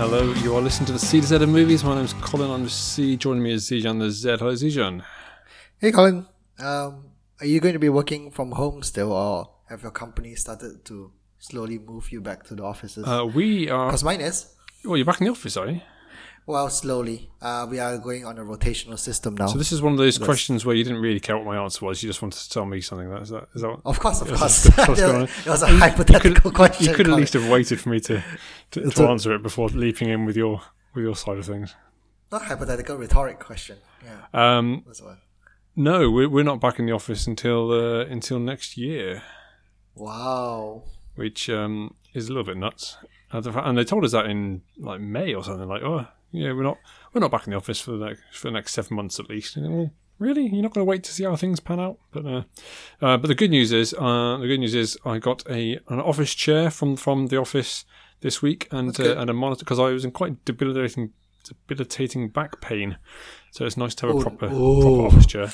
Hello, you are listening to the C to Z of movies. My name's Colin. I'm the C. Joining me is Zijan the Z. Hello, Zijan. Hey, Colin. Um, are you going to be working from home still, or have your company started to slowly move you back to the offices? Uh, we are. Because mine is. Well, you're back in the office, are you? Well, slowly. Uh, we are going on a rotational system now. So this is one of those questions where you didn't really care what my answer was. You just wanted to tell me something. That is that. Is that what? of course, of Yes, course. that's what's going on. it was a hypothetical question. You could at least have waited for me to to, to a- answer it before leaping in with your with your side of things. Not hypothetical, rhetoric question. Yeah, Um, no, we're, we're not back in the office until uh, until next year, Wow. which um, is a little bit nuts. And they told us that in like May or something. Like, oh, yeah, we're not we're not back in the office for the next for the next seven months at least. And, well, really, you're not going to wait to see how things pan out? But uh, uh, but the good news is uh, the good news is I got a an office chair from from the office this week and uh, and a monitor because I was in quite debilitating debilitating back pain. So it's nice to have a Oh, proper oh. proper office chair.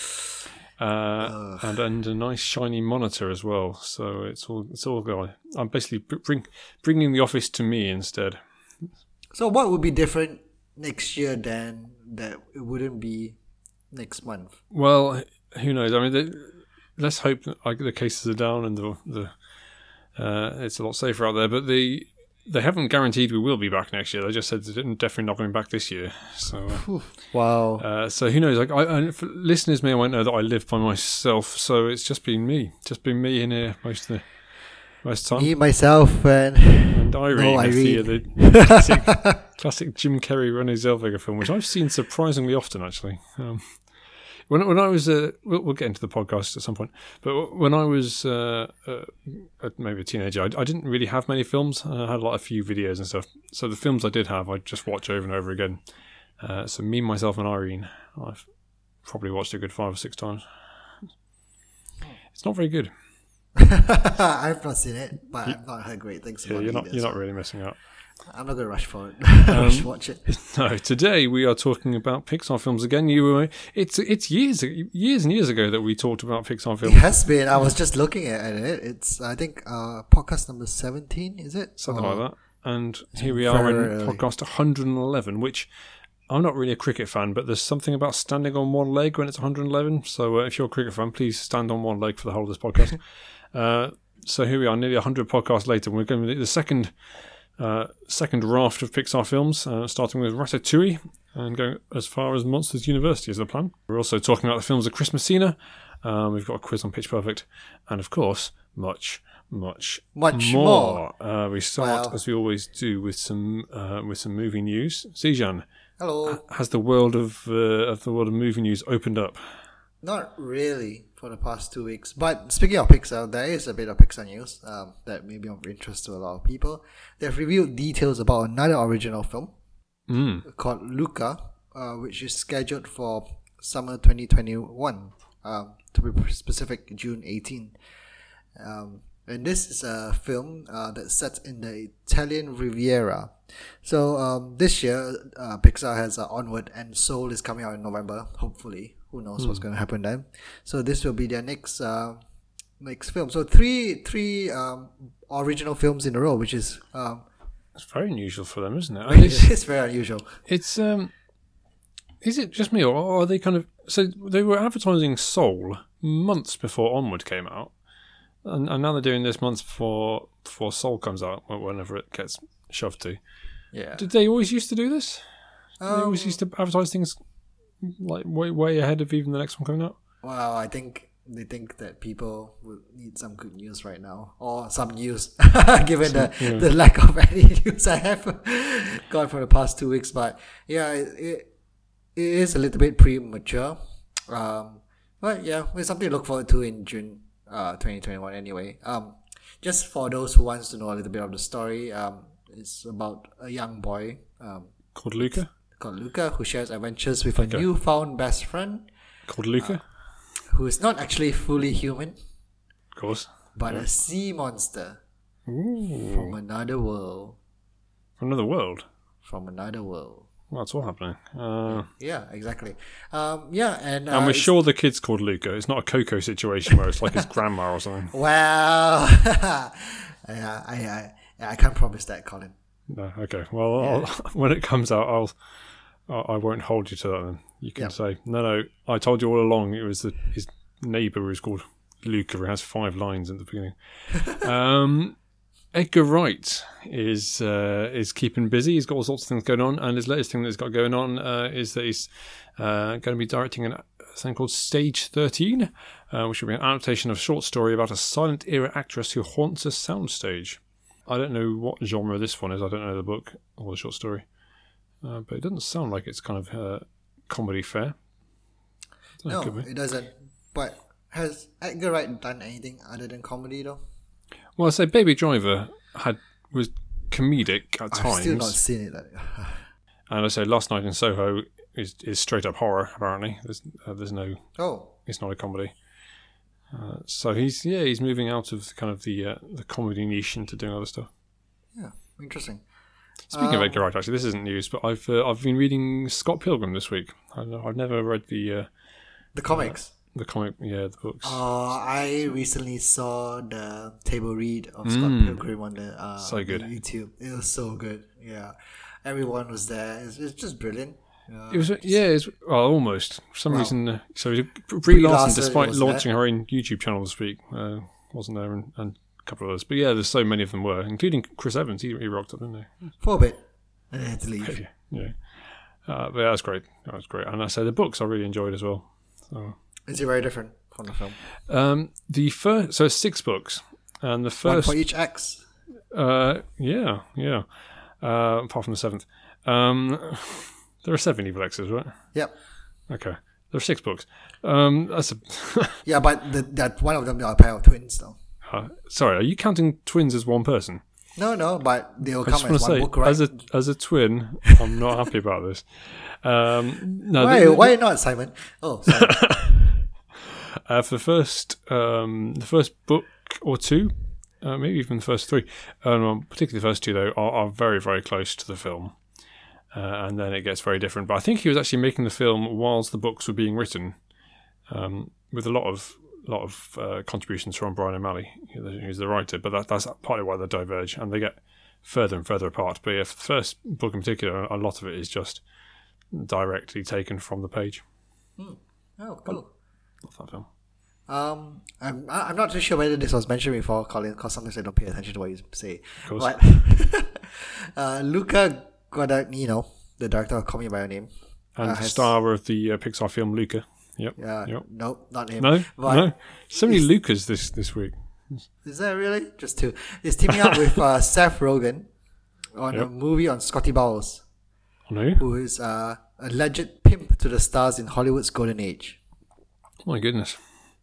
Uh, and and a nice shiny monitor as well, so it's all it's all going. I'm basically br- bring, bringing the office to me instead. So, what would be different next year than that it wouldn't be next month? Well, who knows? I mean, the, let's hope that like, the cases are down and the the uh, it's a lot safer out there. But the they haven't guaranteed we will be back next year. They just said they're definitely not going back this year. So. Uh, Wow. Uh, so who knows? Like, I, I, listeners may might know that I live by myself, so it's just been me, just been me in here most of the most of the time. Me, myself, and And Irene, Oh, is the, Irene. the classic, Jim Carrey Renee Zellweger film, which I've seen surprisingly often actually. Um, when when I was, uh, we'll, we'll get into the podcast at some point, but when I was uh, uh, maybe a teenager, I, I didn't really have many films. I had like a few videos and stuff. So the films I did have, I just watch over and over again. Uh, so me, myself, and Irene, I've probably watched a good five or six times. It's not very good. I've not seen it, but I've not heard great things Yeah, about you're not either, you're not really missing out. I'm not gonna rush for it. Um, watch it. No, today we are talking about Pixar films again. You were it's it's years years and years ago that we talked about Pixar films. It has been. I was just looking at it. It's I think uh, podcast number seventeen. Is it something Or- like that. And here we are in early. podcast 111, which I'm not really a cricket fan, but there's something about standing on one leg when it's 111. So uh, if you're a cricket fan, please stand on one leg for the whole of this podcast. uh, so here we are, nearly 100 podcasts later. We're going to the second uh, second raft of Pixar films, uh, starting with Ratatouille and going as far as Monsters University is the plan. We're also talking about the films of Chris Messina. Um, we've got a quiz on Pitch Perfect, and of course, much, much Much more. Uh, we start Wow. as we always do with some uh, with some movie news. Zijan, Hello. has the world of uh, of the world of movie news opened up? Not really for the past two weeks. But speaking of Pixar, there is a bit of Pixar news um, that may be of interest to a lot of people. They've revealed details about another original film Mm. called Luca, uh, which is scheduled for summer 2021, um, to be specific, June 18. Um, and this is a film uh, that's set in the Italian Riviera. So um, this year, uh, Pixar has uh, Onward and Soul is coming out in November. Hopefully, who knows what's going to happen then? So this will be their next uh, next film. So three three um, original films in a row, which is um, It's very unusual for them, isn't it? It's, it's very unusual. it's um, is it just me, or are they kind of? So they were advertising Soul months before Onward came out, and, and now they're doing this months before before Soul comes out, whenever it gets shoved to. Yeah. Did they always used to do this? they always Um, used to advertise things like way way ahead of even the next one coming out. Well, I think they think that people will need some good news right now, or some news, given the, yeah. the lack of any news I have got for the past two weeks. But yeah, it, it, it is a little bit premature. Um, but yeah, it's something to look forward to in June uh, 2021 anyway. Um, just for those who wants to know a little bit of the story, um, it's about a young boy um, Called Luca. Called Luca who shares adventures with a newfound best friend Called Luca. who is not actually fully human, of course. but a sea monster Ooh. from another world. From another world. From another world. Well, that's all happening. Uh, Yeah, exactly. Um, yeah, and, uh, and we're sure the kid's called Luca. It's not a Coco situation where it's like his grandma or something. Well, yeah, I, I, I can't promise that, Colin. No, okay. Well, I'll, when it comes out, I'll I I won't hold you to that. Then you can say, no, no, I told you all along. It was the, his neighbour who's called Luca. Who has five lines at the beginning. um, Edgar Wright is uh, is keeping busy. He's got all sorts of things going on, and his latest thing that he's got going on uh, is that he's uh, going to be directing an, a thing called Stage Thirteen, uh, which will be an adaptation of a short story about a silent era actress who haunts a soundstage. I don't know what genre this one is. I don't know the book or the short story, uh, but it doesn't sound like it's kind of uh, comedy fare. No, it doesn't. But has Edgar Wright done anything other than comedy though? Well, I say Baby Driver had was comedic at I've times, still not seen it. and I say Last Night in Soho is, is straight up horror. Apparently, there's uh, there's no Oh, it's not a comedy. Uh, so he's yeah he's moving out of kind of the uh, the comedy niche into doing other stuff. yeah, interesting. Speaking of Um, Edgar Wright, actually, this isn't news, but I've uh, I've been reading Scott Pilgrim this week. I know, I've never read the uh, The comics. the comic, yeah, the books. Uh, I recently saw the table read of Scott Mm. Pilgrim on the uh, So good. YouTube. It was so good. Yeah, everyone was there. It's, it's just brilliant. Uh, It was yeah, it's well almost for some Wow. reason. Uh, so Brie Larson, Larson despite was launching her own YouTube channel this week, uh, wasn't there, and, and couple of others. But yeah, there's so many of them were, including Chris Evans. He, he rocked up, didn't he? for a bit, and then had to leave. Yeah, yeah. Uh, but yeah, that's great. That was great. And I say the books I really enjoyed as well. So Is it very different from the film? um, the first, so six books, and the One first, for each X. uh, yeah, yeah. Uh, apart from the seventh, um, there are seven evil X's, right? Yep. Okay, there are six books. Um, that's a. Yeah, but the, that one of them are a pair of twins, though. Uh, sorry, are you counting twins as one person? No, no, but they will I come as one say, book, right? as a as a twin, I'm not happy about this. Um, no, why? the- why not, Simon? Oh, sorry. uh, for the first um, the first book or two, uh, maybe even the first three, um, particularly the first two though, are, are very very close to the film, uh, and then it gets very different. But I think he was actually making the film whilst the books were being written, um, with a lot of lot of uh, contributions from Bryan O'Malley, who's the writer. But that, that's partly why they diverge and they get further and further apart. But yeah, for the first book in particular, a lot of it is just directly taken from the page. oh, cool. Love that film. Um, I'm I'm not too sure whether this was mentioned before, Colin, because sometimes I don't pay attention to what you say. course. But uh, Luca Guadagnino, the director of Call Me by Your Name, And Uh, has- star of the uh, Pixar film Luca. Yep. yeah, Yep. nope, not him. No, But no. So many Lucas this this week. Is that really just two? He's teaming up with uh, Seth Rogen on a movie on Scotty Bowers, Oh, no. who is uh, alleged pimp to the stars in Hollywood's golden age. My goodness.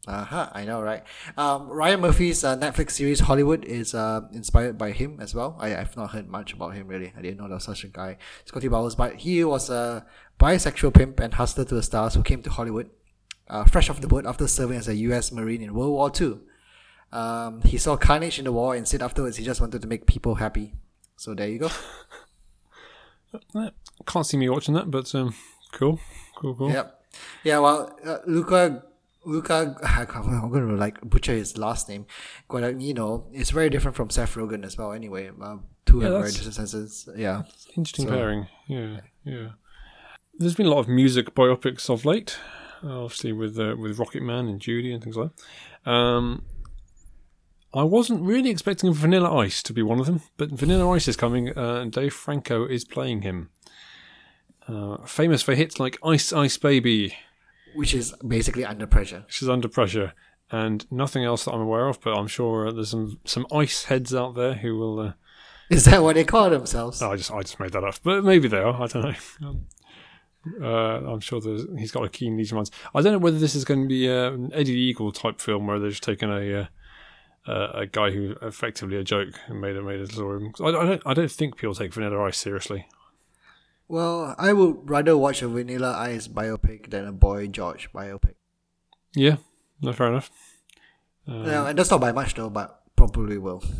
Aha, I know, right? Um, Ryan Murphy's uh, Netflix series Hollywood is uh, inspired by him as well. I, I've not heard much about him really. I didn't know there was such a guy, Scotty Bowers. But he was a bisexual pimp and hustler to the stars who came to Hollywood, uh, fresh off the boat after serving as a U.S. Marine in World War II. Um, he saw carnage in the war and said afterwards he just wanted to make people happy. So there you go. Can't see me watching that, but um, cool, cool, cool. Yep. Yeah. Well, uh, Luca. Luca, I'm going to like butcher his last name. Guadagnino is very different from Seth Rogen as well. Anyway, uh, two Yeah, very different senses. Yeah, Interesting So- pairing. Yeah, yeah. There's been a lot of music biopics of late, obviously with uh, with Rocketman and Judy and things like that. Um, I wasn't really expecting Vanilla Ice to be one of them, but Vanilla Ice is coming, uh, and Dave Franco is playing him. Uh, famous for hits like Ice Ice Baby, which is basically under pressure. which is under pressure, and nothing else that I'm aware of. But I'm sure uh, there's some some ice heads out there who will. Uh, Is that what they call themselves? I just I just made that up, but maybe they are. I don't know. Um, uh, I'm sure there's, he's got a keen legion minds. I don't know whether this is going to be uh, an Eddie the Eagle type film where they're just taking a uh, uh, a guy who effectively a joke and made it made a story. I, I don't I don't think people take Vanilla Ice seriously. Well, I would rather watch a Vanilla Ice biopic than a Boy George biopic. Yeah, no, fair enough. Uh, yeah, and that's not by much though, but probably will.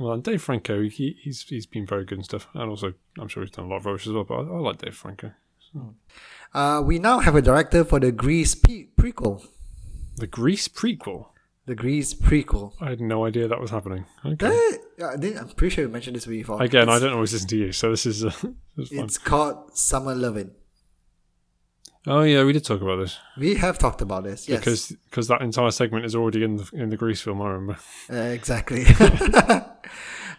Well, and Dave Franco, he, he's he's been very good and stuff, and also I'm sure he's done a lot of rubbish as well. But I, I like Dave Franco. Uh, we now have a director for the Grease prequel. The Grease prequel. The Grease prequel. I had no idea that was happening. Okay. That Yeah, I think I'm pretty sure you mentioned this before. Again, I don't always listen to you, so this is, uh, this is fun. It's called Summer Lovin'. Oh yeah, we did talk about this We have talked about this. Yes, because because that entire segment is already in the in the Grease film. I remember. Uh, exactly.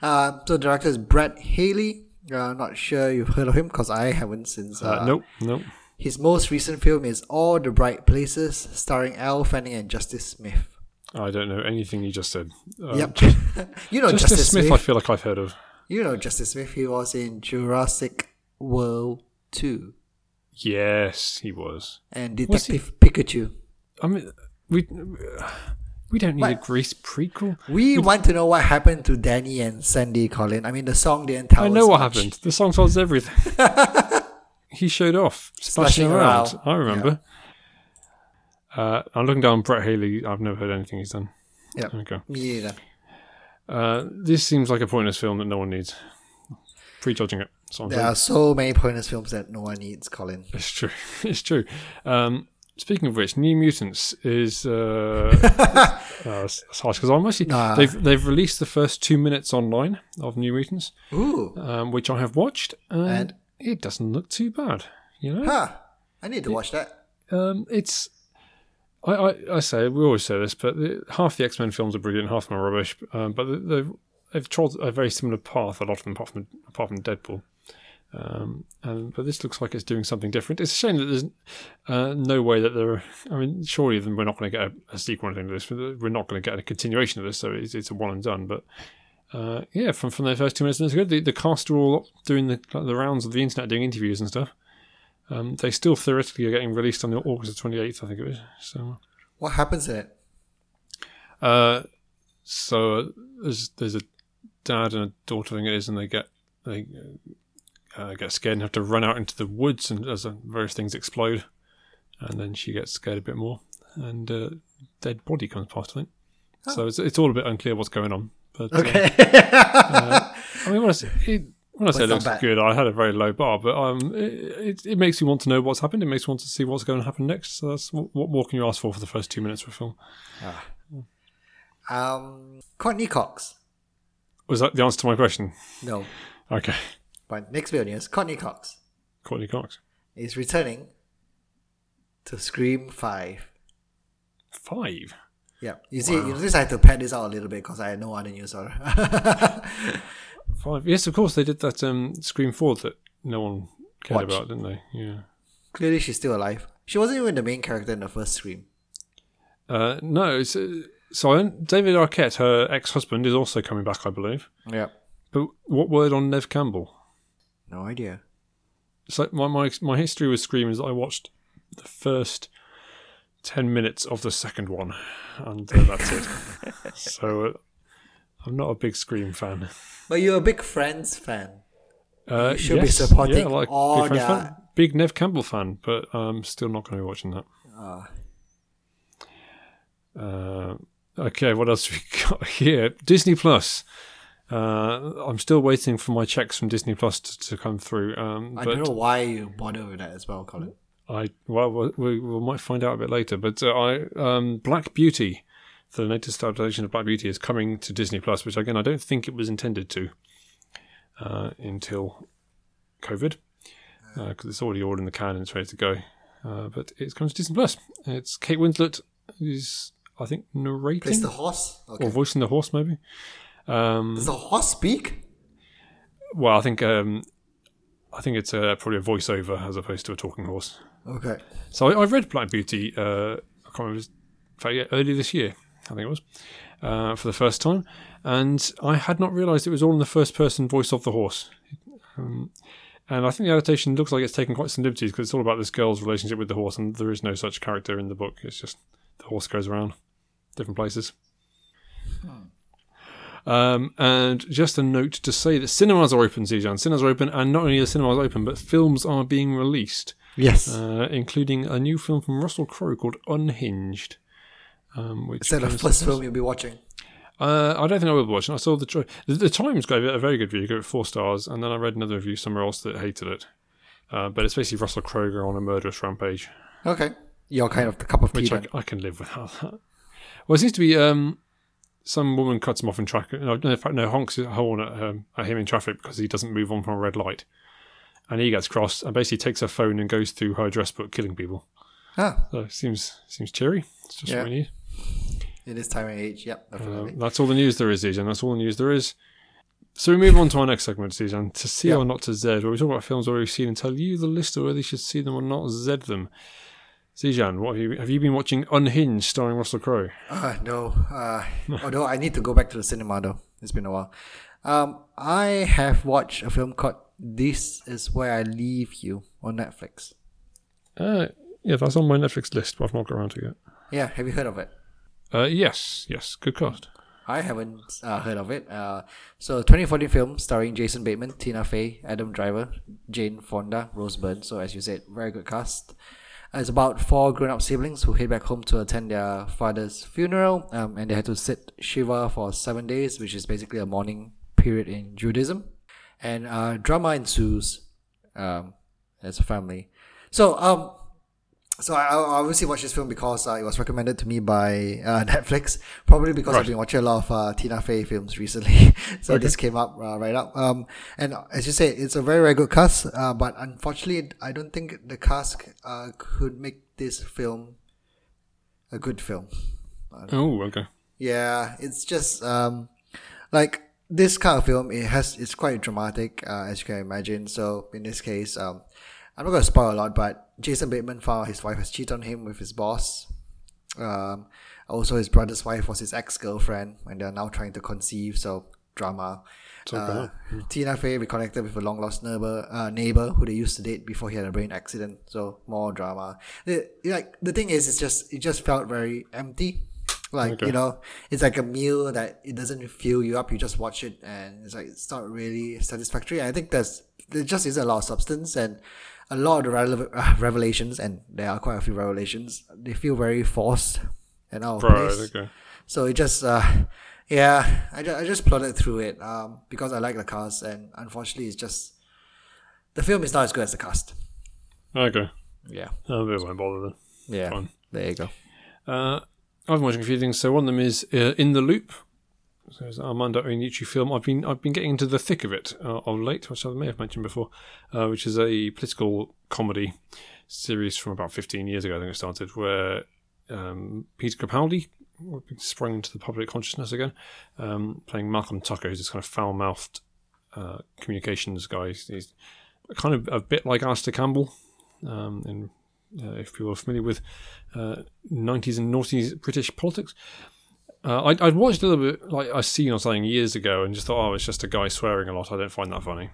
uh, so the director is Brett Haley. Uh, not sure you've heard of him because I haven't since. Uh, Uh, nope, nope. His most recent film is All the Bright Places, starring Elle Fanning and Justice Smith. I don't know anything you just said. Uh, yep. you know Justice, Justice, Smith, Smith. I feel like I've heard of. You know Justice Smith. He was in Jurassic World 2 Yes, he was. and Was? Detective Pikachu. I mean, we we don't need a What? Grease prequel. We want to know what happened to Danny and Sandy Colin. I mean, the song didn't tell I know what much. happened. The song tells everything. he showed off, splashing, Splashing around. around. I remember. Uh, I'm looking down Brett Haley. I've never heard anything he's done. Yeah. Okay. Me neither. Uh, this seems like a pointless film that no one needs. Prejudging it. There are so many pointless films that no one needs, Colin. It's true. It's true. Um, speaking of which, New Mutants is uh, uh, it's, harsh because I'm actually Nah. they've they've released the first two minutes online of New Mutants, Ooh. um, which I have watched, and, And? it doesn't look too bad. You know, Huh. I need to watch that. um, it's. I, I, I say we always say this, but the, half the X Men films are brilliant, half of them are rubbish. Um, but they- they've they've trod a very similar path. A lot of them, apart from apart from Deadpool. Um, and but this looks like it's doing something different. It's a shame that there's uh, no way that there. Are, I mean, surely then we're not going to get a, a sequel or anything to this. We're not going to get a continuation of this, so it's, it's a one and done. But uh, yeah, from from the first two minutes, it's good. The, the cast are all doing the like, the rounds of the internet, doing interviews and stuff. Um, they still theoretically are getting released on the August twenty eighth, I think it was. So. What happens in it? Uh, so there's there's a dad and a daughter, I think it is, and they get they uh, get scared and have to run out into the woods, and as uh, various things explode, and then she gets scared a bit more, and uh, dead body comes past. I think. So it's it's all a bit unclear what's going on. But uh, Okay. I mean, when I say, it, when I say it Well, it's not looks bad. good, I had a very low bar, but um, it, it, it makes you want to know what's happened. It makes you want to see what's going to happen next. So that's what, what more can you ask for for the first two minutes of a film? um, Courteney Cox. Was that the answer to my question? No. Okay, But next video news, Courteney Cox Courteney Cox. is returning to Scream 5. Five. Yeah. You see, you notice I had to pad this out a little bit because I had no other news it. Five. Yes, of course they did that um, Scream Four that no one cared Watch. about, didn't they? Yeah. Clearly, she's still alive. She wasn't even the main character in the first Scream. Uh, no, it's, uh, so David Arquette, her ex-husband, is also coming back, I believe. Yeah. But what word on Neve Campbell? No idea. So my my my history with Scream is I watched the first ten minutes of the second one, and uh, that's it. so uh, I'm not a big Scream fan. But you're a big Friends fan. Uh, You should be supporting yeah, like, all big, that. big Neve Campbell fan, but I'm still not going to be watching that. Ah. Uh, okay, what else we got here? Disney Plus. Uh, I'm still waiting for my checks from Disney Plus to, to come through. Um, I don't know why you bother with that as well, Colin. I well, we, we, might find out a bit later. But uh, I um, Black Beauty, the latest adaptation of Black Beauty, is coming to Disney Plus, which again I don't think it was intended to uh, until COVID, because it's already all in the can and it's ready to go. Uh, but it's coming to Disney Plus. It's Kate Winslet who's I think narrating Place the horse? Okay. or voicing the horse, maybe. Um, Does the horse speak? well, I think um, I think it's uh, probably a voiceover as opposed to a talking horse. Okay. So I, I read Black Beauty. Uh, I can't remember. Fact, yeah, earlier this year, I think it was, uh, for the first time, and I had not realised it was all in the first-person voice of the horse. Um, and I think the adaptation looks like it's taken quite some liberties because it's all about this girl's relationship with the horse, and there is no such character in the book. It's just the horse goes around different places. Um, and just a note to say that cinemas are open, Zijan. Cinemas are open, and not only are cinemas open, but films are being released Yes. uh, including a new film from Russell Crowe called Unhinged. Um, which Is that the first film you'll be watching? Uh, I don't think I will be watching. I saw the, the the Times gave it a very good review, gave it four stars, and then I read another review somewhere else that hated it. Uh, but it's basically Russell Crowe on a murderous rampage, Okay. You're kind of the cup of tea which I. I can live without that. Well, it seems to be um, some woman cuts him off in traffic. No, in fact, no, honks a horn at, um, at him in traffic because he doesn't move on from a red light. And he gets cross and basically takes her phone and goes through her address book, killing people. Ah, So it seems seems cheery. It's just Yeah. what we need. in this time and age, yep, definitely. Um, that's all the news there is, Zijan. That's all the news there is. So we move on to our next segment, Zijan. To see Yeah. or not to Z, where we talk about films already seen and tell you, the list of whether you should see them or not Z them. Zijan, what have you have you been watching Unhinged starring Russell Crowe? Uh, no. Uh, although I need to go back to the cinema though. It's been a while. Um, I have watched a film called This Is Where I Leave You on Netflix. Uh, yeah, that's on my Netflix list, but I've not got around to it yet. Yeah, have you heard of it? Uh, yes, yes, good cast. I haven't uh, heard of it. Uh, so 2014 film starring Jason Bateman, Tina Fey, Adam Driver, Jane Fonda, Rose Byrne. So as you said, very good cast. It's about four grown-up siblings who head back home to attend their father's funeral, um, and they had to sit Shiva for seven days, which is basically a mourning period in Judaism. And uh, drama ensues um, as a family. So um, so I, I obviously watched this film because uh, it was recommended to me by uh, Netflix. Probably because I've been watching a lot of uh, Tina Fey films recently. so this came up uh, right up. Um, and as you say, it's a very very good cast. Uh, but unfortunately, I don't think the cast uh, could make this film a good film. Oh, okay. Yeah, it's just um, like this kind of film. It has it's quite dramatic, uh, as you can imagine. So in this case, um, I'm not going to spoil a lot, but Jason Bateman found his wife has cheated on him with his boss. Um, also, his brother's wife was his ex girlfriend, and they're now trying to conceive. So drama. So Uh, Tina Fey reconnected with a long lost neighbor, uh, neighbor who they used to date before he had a brain accident. So more drama. The, like the thing is, it's just it just felt very empty. Like Okay. you know, it's like a meal that it doesn't fill you up. You just watch it, and it's like it's not really satisfactory. And I think there's there just isn't a lot of substance and a lot of the relevant uh, revelations, and there are quite a few revelations. They feel very forced and out of Right, place. okay. So it just, uh, yeah, I, ju- I just plodded through it um, because I like the cast, and unfortunately, it's just the film is not as good as the cast. Okay. Yeah, Oh, I won't bother then. yeah. Fine. There you go. Uh, I've been watching a few things. So one of them is uh, In the Loop. An Armando Iannucci film. I've been I've been getting into the thick of it uh, of late, which I may have mentioned before, uh, which is a political comedy series from about 15 years ago. I think it started where um, Peter Capaldi sprung into the public consciousness again, um, playing Malcolm Tucker, who's this kind of foul-mouthed uh, communications guy. He's kind of a bit like Alastair Campbell, um, in uh, if people are familiar with uh, 90s and noughties British politics. Uh, I'd, I'd watched a little bit, like I seen or something years ago, and just thought, oh, it's just a guy swearing a lot. I don't find that funny,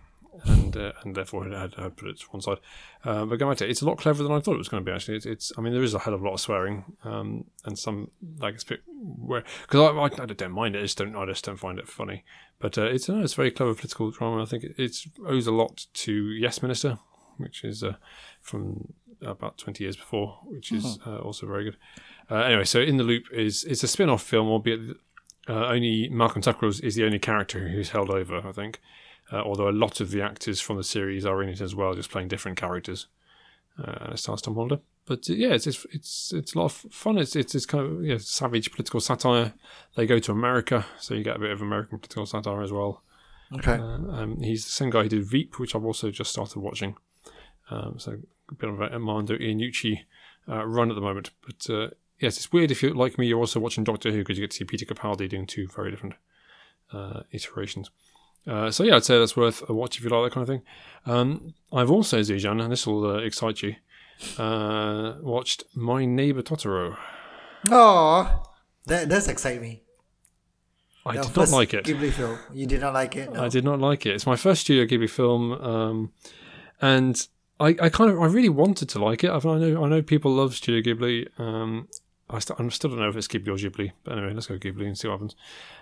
and uh, and therefore I had, had put it to one side. Uh, but going back to it, it's a lot cleverer than I thought it was going to be. Actually, it's, it's I mean, there is a hell of a lot of swearing, um, and some like it's a bit where because I, I, I don't mind it. I just don't I just don't find it funny. But uh, it's no, it's very clever political drama. I think it, it owes a lot to Yes Minister, which is uh, from about 20 years before, which is uh, also very good. Uh, anyway, so In the Loop is it's a spin off film, albeit uh, only Malcolm Tucker is the only character who's held over, I think. Uh, although a lot of the actors from the series are in it as well, just playing different characters. Uh, and it stars Tom Hollander. But uh, yeah, it's, it's it's it's a lot of fun. It's it's, it's kind of yeah, savage political satire. They go to America, so you get a bit of American political satire as well. Okay. Uh, um, he's the same guy who did Veep, which I've also just started watching. Um, so a bit of an Armando Iannucci uh, run at the moment. But uh, yes, it's weird if you're like me, you're also watching Doctor Who because you get to see Peter Capaldi doing two very different uh, iterations. Uh, so yeah, I'd say that's worth a watch if you like that kind of thing. Um, I've also, Zijan, and this will uh, excite you, uh, watched My Neighbor Totoro. Oh, that does excite me. I Your did not like it. Ghibli film. You did not like it. No. I did not like it. It's my first Studio Ghibli film, um, and I, I kind of I really wanted to like it. I, I know I know people love Studio Ghibli. Um, I, st- I still don't know if it's Ghibli or Ghibli, but anyway, let's go Ghibli and see what happens.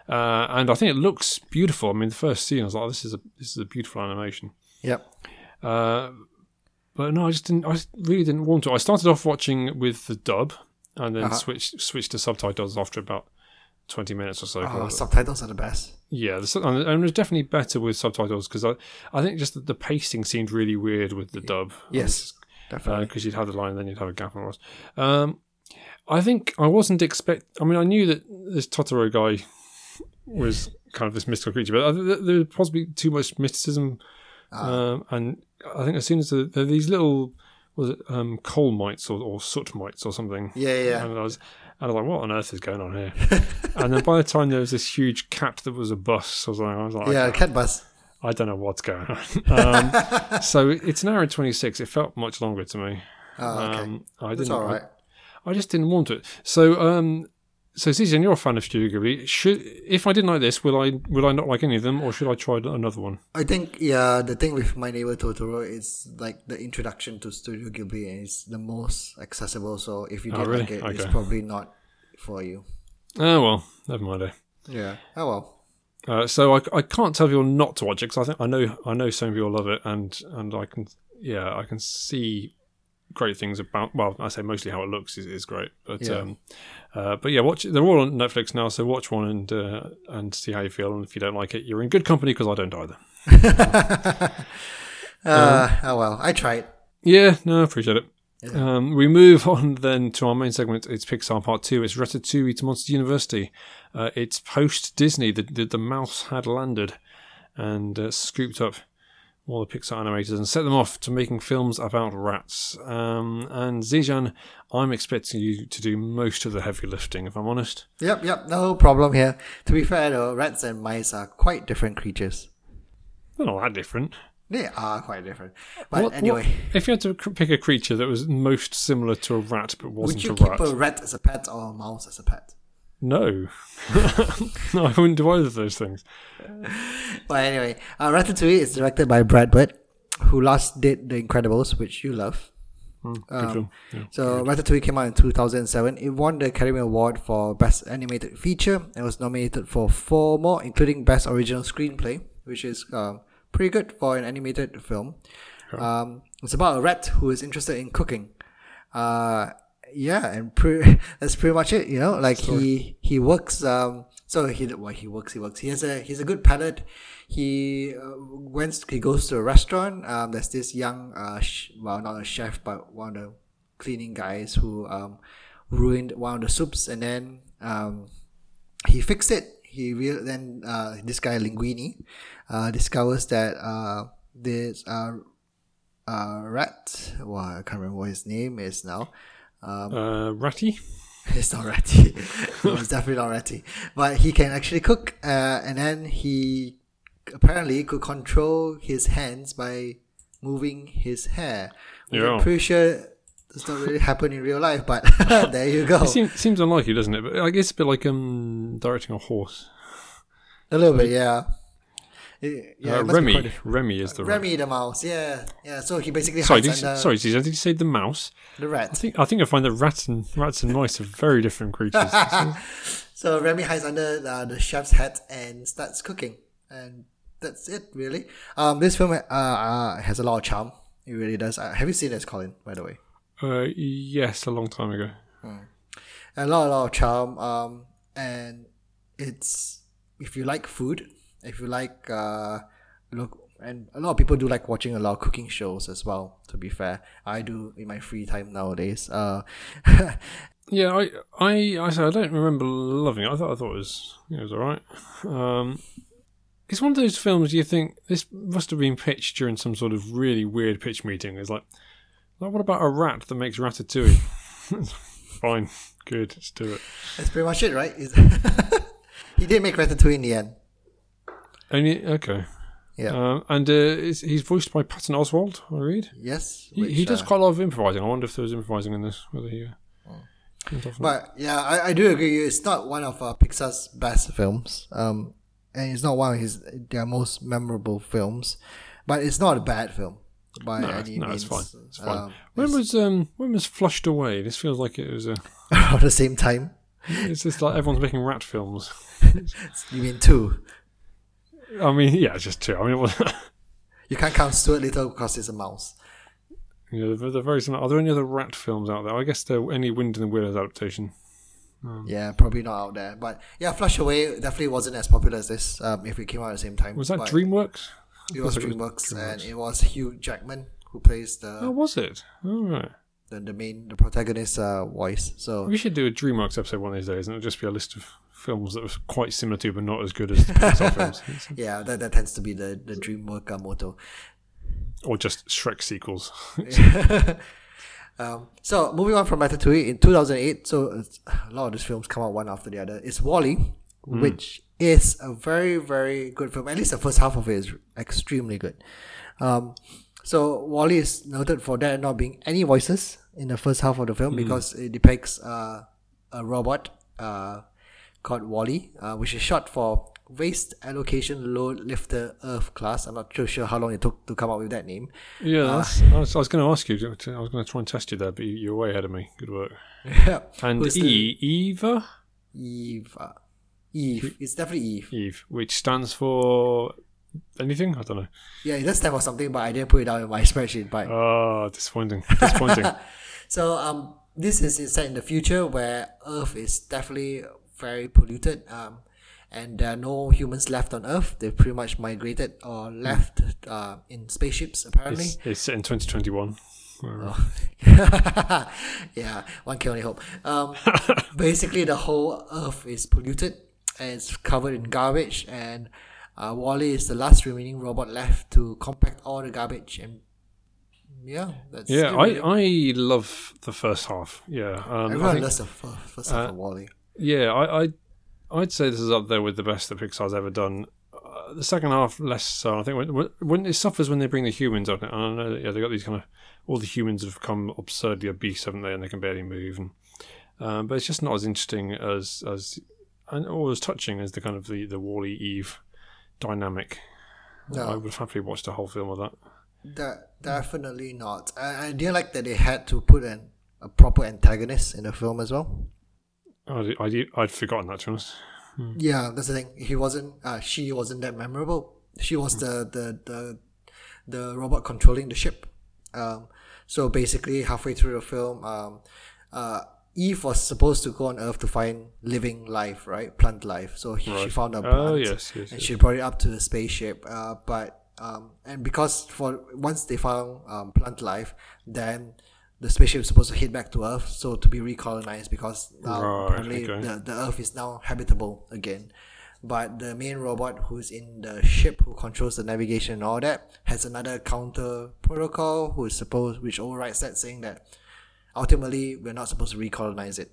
Uh, and I think it looks beautiful. I mean, the first scene, I was like, oh, "This is a this is a beautiful animation." Yep. Uh, but no, I just didn't. I really didn't want to. I started off watching with the dub, and then Uh-huh. switched switched to subtitles after about twenty minutes or so. Oh, subtitles are the best. Yeah, the, and it was definitely better with subtitles because I, I think just that the pacing seemed really weird with the dub. Yes, definitely. because you'd have the line and then you'd have a gap and all. Um, I think I wasn't expect. I mean, I knew that this Totoro guy was kind of this mystical creature. But think that possibly too much mysticism, um, and I think as soon as the, there these little was it um, coal mites or, or soot mites or something, Yeah, yeah, and I was. And I was like, "What on earth is going on here?" and then by the time there was this huge cat that was a bus, I was like, "I was like, yeah, cat bus. I don't know what's going on." um, so it's an hour and twenty six. It felt much longer to me. Oh, okay. Um, I didn't. all right. I just didn't want it. So, um, so Zizian, you're a fan of Studio Ghibli. Should if I didn't like this, will I will I not like any of them, or should I try another one? I think yeah, the thing with My Neighbor Totoro is like the introduction to Studio Ghibli is the most accessible. So if you Oh, didn't really? like it, it's probably not for you. Oh well, never mind. eh. Yeah. Oh well. Uh, so I, I can't tell people not to watch it because I think I know I know some people love it, and and I can yeah I can see great things about. Well, I say mostly how it looks is, is great, but Yeah. um, uh, but yeah, watch. They're all on Netflix now, so watch one and uh, and see how you feel. And if you don't like it, you're in good company because I don't either. Uh, oh well. I tried. Yeah, no, I appreciate it. Um, we move on then to our main segment. It's Pixar Part Two. It's Ratatouille to Monster University. Uh, it's post Disney. The, the the mouse had landed and uh, scooped up all the Pixar animators and set them off to making films about rats. Um, and Zijan, I'm expecting you to do most of the heavy lifting, if I'm honest. Yep. Yep. No problem here. To be fair though, rats and mice are quite different creatures. They're not that different. They are quite different. But What- anyway, what- if you had to pick a creature that was most similar to a rat but would wasn't you a keep rat, a rat as a pet or a mouse as a pet? No, no, I wouldn't do either of those things. But anyway, uh, Ratatouille is directed by Brad Bird, who last did The Incredibles, which you love. Good Um, film. Yeah. So Ratatouille came out in 2007. It won the Academy Award for Best Animated Feature and was nominated for four more, including Best Original Screenplay, which is um, pretty good for an animated film. Um, it's about a rat who is interested in cooking. Uh, yeah, and pre- that's pretty much it. You know, like he he works. Um, so he well he works he works. He has a he's a good palate. He uh, went he goes to a restaurant. Um, there's this young uh sh- well not a chef but one of the cleaning guys who um ruined one of the soups and then um he fixed it. He real then uh this guy Linguini uh discovers that uh this uh uh rat well I can't remember what his name is now. Um, Uh, Ratty? it's not Ratty. it's definitely not Ratty. But he can actually cook, uh, and then he apparently could control his hands by moving his hair. Yeah. I'm pretty sure does not really happen in real life, but there you go. It seems, seems unlikely, doesn't it? But I guess it's a bit like um, directing a horse. A little bit, yeah. It- yeah, uh, it must be quite Remy. Remy is the rat. Remy the mouse, yeah, yeah. So he basically Sorry, hides did you, under sorry, did you say the mouse? the I rat. think I think I find that rats and rats and mice are very different creatures. So Remy hides under uh, the chef's hat and starts cooking, and that's it, really. Um, this film uh, uh, has a lot of charm. It really does. Uh, have you seen this, Colin? By the way, uh, yes, a long time ago. a lot, a lot of charm. Um, and it's if you like food, if you like uh, look, and a lot of people do like watching a lot of cooking shows as well. To be fair, I do in my free time nowadays. Uh, Yeah, I I I, I don't remember loving it. I thought I thought it was it was all right. Um, it's one of those films you think this must have been pitched during some sort of really weird pitch meeting. It's like, like what about a rat that makes ratatouille? Fine, good, let's do it. that's pretty much it, right? He did make Ratatouille in the end. Only okay. Yeah. Um, and uh, is, he's voiced by Patton Oswalt. I read yes. he, which, he does uh, quite a lot of improvising. I wonder if there was improvising in this. Whether he. Uh, went But yeah, I, I do agree. It's not one of uh, Pixar's best films, um, and it's not one of his their most memorable films. But it's not a bad film by no, any no, means. it's fine. It's fine. Um, when was um when was Flushed Away? This feels like it was a. around the same time. It's just like everyone's making rat films. You mean two? I mean, yeah, it's just two. I mean, it was, You can't count Stuart Little because it's a mouse. you know, they're, they're very similar. Are there any other rat films out there? I guess there any Wind in the Willows adaptation. Yeah, probably not out there. But yeah, Flush Away definitely wasn't as popular as this. Um, if it came out at the same time, Was that DreamWorks? It was thought it DreamWorks, and it was Hugh Jackman who plays the Oh, was it? All right. The, the main the protagonist uh, voice. So We should do a DreamWorks episode one of these days, and it'll just be a list of films that were quite similar to, but not as good as the Pixar films, Yeah, that, that tends to be the, the DreamWorks uh, motto. or just Shrek sequels. Um, so moving on from Ratatouille in 2008, so a lot of these films come out one after the other. It's WALL-E, which is a very very good film. At least the first half of it is extremely good. Um, so WALL-E is noted for there not being any voices in the first half of the film because it depicts uh, a robot uh, called WALL-E, uh, which is short for Waste Allocation Load Lifter Earth class. I'm not too sure how long it took to come up with that name. Yeah, that's, I was, I was going to ask you. I was going to try and test you there, but you, you're way ahead of me. Good work. Yeah. And Who's the- E, Eva, Eve. uh, Eve. It's definitely Eve. Eve, which stands for anything? I don't know. Yeah, it does stand for something, but I didn't put it down in my spreadsheet. But Oh, disappointing. Disappointing. so um, this is set in the future where Earth is definitely very polluted. Um, and there are no humans left on Earth. They've pretty much migrated or left uh, in spaceships. Apparently, it's, it's set in 2021. Where- yeah, one can only hope. Um, basically, the whole Earth is polluted and it's covered in garbage. And uh, WALL-E is the last remaining robot left to compact all the garbage. And yeah, that's Yeah. I, I love the first half. Yeah, um, everyone think- loves the fir- first half of WALL-E. Yeah, I, I, I'd say this is up there with the best that Pixar's ever done. Uh, the second half, less so. I think when, when, it suffers when they bring the humans on it. I know yeah, they got these kind of all the humans have become absurdly obese, haven't they? And they can barely move. And um, but it's just not as interesting as as and or as touching as the kind of the the WALL-E Eve dynamic. No. I would have happily watched a whole film of that. De- definitely not. I, I didn't like that they had to put an, a proper antagonist in the film as well. I'd, I'd, I'd forgotten that to be honest. Yeah, that's the thing. He wasn't. Uh, she wasn't that memorable. She was the the the, the robot controlling the ship. Um, so basically, halfway through the film, um, uh, Eve was supposed to go on Earth to find living life, right? Plant life. So he, she found a plant. Oh yes, yes, and yes. she brought it up to the spaceship. Uh, but um, and because for once they found um, plant life, then the spaceship is supposed to head back to Earth, so to be recolonized because now Right, apparently okay. the, the Earth is now habitable again. But the main robot who's in the ship who controls the navigation and all that has another counter protocol who is supposed which overrides that saying that ultimately we're not supposed to recolonize it.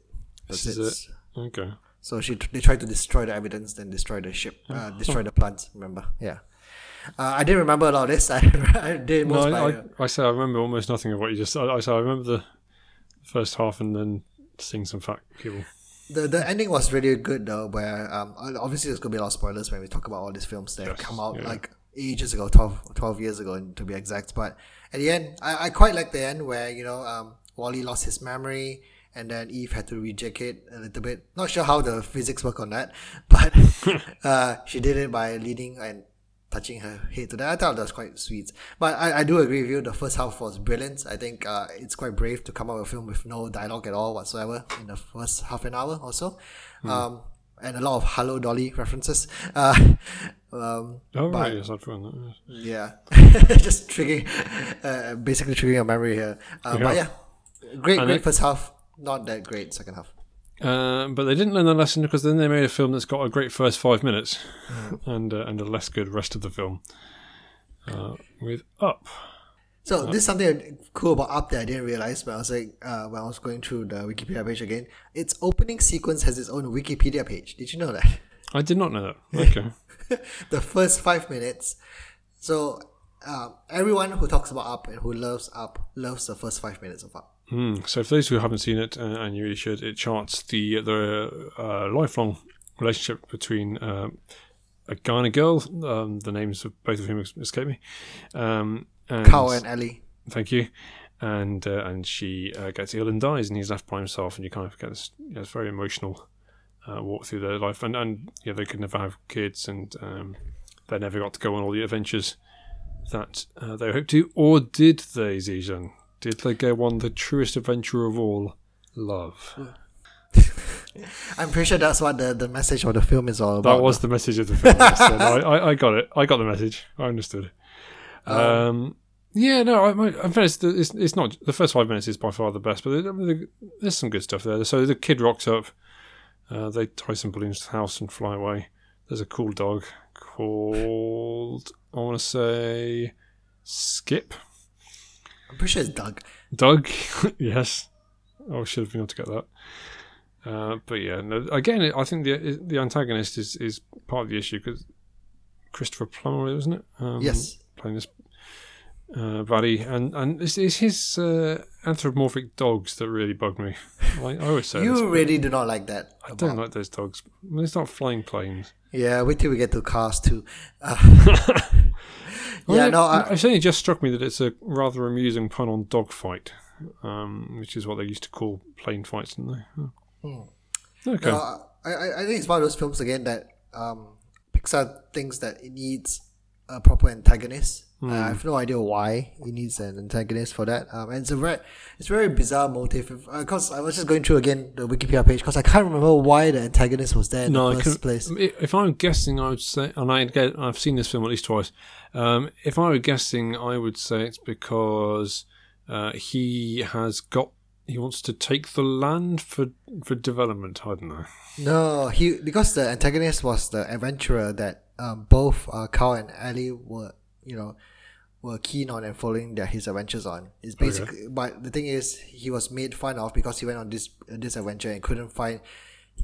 That's it. it. Okay. So she they tried to destroy the evidence, then destroy the ship, uh, destroy the plants. Remember? Yeah. Uh, I didn't remember a lot of this. I, I did No, most I, by, I, I say I remember almost nothing of what you just. I, I say I remember the first half and then seeing some fat people. the the ending was really good though. Where um obviously there's gonna be a lot of spoilers when we talk about all these films that Yes, come out yeah. like ages ago, 12, 12 years ago to be exact. But at the end, I, I quite like the end where you know um WALL-E lost his memory. And then Eve had to reject it a little bit. Not sure how the physics work on that, but uh, she did it by leaning and touching her head to that. I thought that was quite sweet. But I, I do agree with you. The first half was brilliant. I think uh, it's quite brave to come out with a film with no dialogue at all whatsoever in the first half an hour or so. Um, and a lot of Hello Dolly references. Uh, um, Oh but- right, yes, I'd forgotten that. yes. yeah, just triggering, uh, basically triggering your memory here. Uh, But yeah, great, And great it- first half. Not that great second half. Uh, but they didn't learn the lesson because then they made a film that's got a great first five minutes and uh, and a less good rest of the film. Uh, with Up. So this is something cool about Up that I didn't realize when I was like uh, when I was going through the Wikipedia page again. Its opening sequence has its own Wikipedia page. Did you know that? I did not know that. Okay. the first five minutes. So um, everyone who talks about Up and who loves Up loves the first five minutes of Up. Hmm. So, for those who haven't seen it, uh, and you really should, it charts the the uh, lifelong relationship between uh, a guy and a girl. Um, the names of both of whom escape me. Um, and Carl and Ellie. thank you. And uh, and she uh, gets ill and dies, and he's left by himself, and you kind of get this, yeah, this very emotional uh, walk through their life, and and yeah, they could never have kids, and um, they never got to go on all the adventures that uh, they hoped to, or did they, Zizan? Did they go on the truest adventure of all, love? I'm pretty sure that's what the, the message of the film is all about. That was the message of the film. yes, I, I, I got it. I got the message. I understood. Um, yeah, no. I, my, in fairness, it's, it's not the first five minutes is by far the best, but there- there- there's some good stuff there. So the kid rocks up, Uh, they tie some balloons to the house and fly away. There's a cool dog called I want to say Skip. I'm pretty sure it's Doug. Doug, yes. Oh, I should have been able to get that. Uh, but yeah, no, again, I think the the antagonist is, is part of the issue because Christopher Plummer, isn't it? Um, Yes. playing this uh, baddie, and and it's, it's his uh, anthropomorphic dogs that really bug me. I, I always say You but really do not like that. I don't like those dogs. They start flying planes. Yeah, wait till we get to cars too. Uh, yeah, it- no, I, it's only just struck me that it's a rather amusing pun on dogfight, um, which is what they used to call plane fights, didn't they? Oh. Okay. no, I, I I think it's one of those films again that um, Pixar thinks that it needs a proper antagonist. Uh, I have no idea why he needs an antagonist for that. Um, and it's a very, it's a very bizarre motive. Because I was just going through again the Wikipedia page because I can't remember why the antagonist was there in No, the can, first place. if I'm guessing, I would say, and I get, I've seen this film at least twice. Um, if I were guessing, I would say it's because uh, he has got, he wants to take the land for for development. I don't know. No, he because the antagonist was the adventurer that um, both uh, Carl and Ellie were, you know, were keen on and following their his adventures on. It's basically, but the thing is, he was made fun of because he went on this this adventure and couldn't find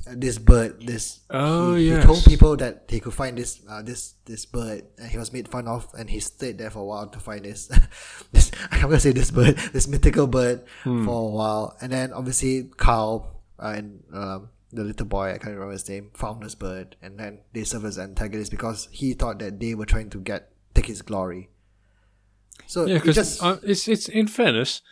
uh, this bird. This Oh, he, yes. he told people that he could find this uh, this this bird, and he was made fun of, and he stayed there for a while to find this. this I'm gonna say this bird, this mythical bird, Hmm. for a while, and then obviously Carl uh, and um, the little boy, I can't remember his name, found this bird, and then they served as antagonists because he thought that they were trying to get take his glory. So Yeah, it because just it's it's in fairness,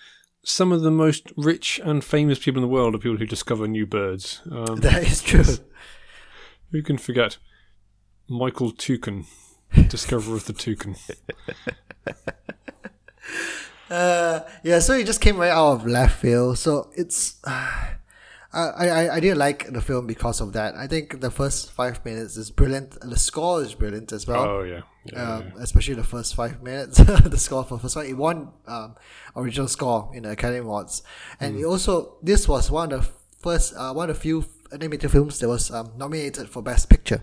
some of the most rich and famous people in the world are people who discover new birds. Um, that is true. who can forget Michael Toucan, discoverer of the toucan? Uh, yeah, so it just came right out of left field. So it's, I, I, I didn't like the film because of that. I think the first five minutes is brilliant. The score is brilliant as well. Oh yeah, yeah, um, especially the first five minutes. the score for the first one, it won um, original score in the Academy Awards, and it also this was one of the first, uh, one of the few animated films that was um, nominated for Best Picture,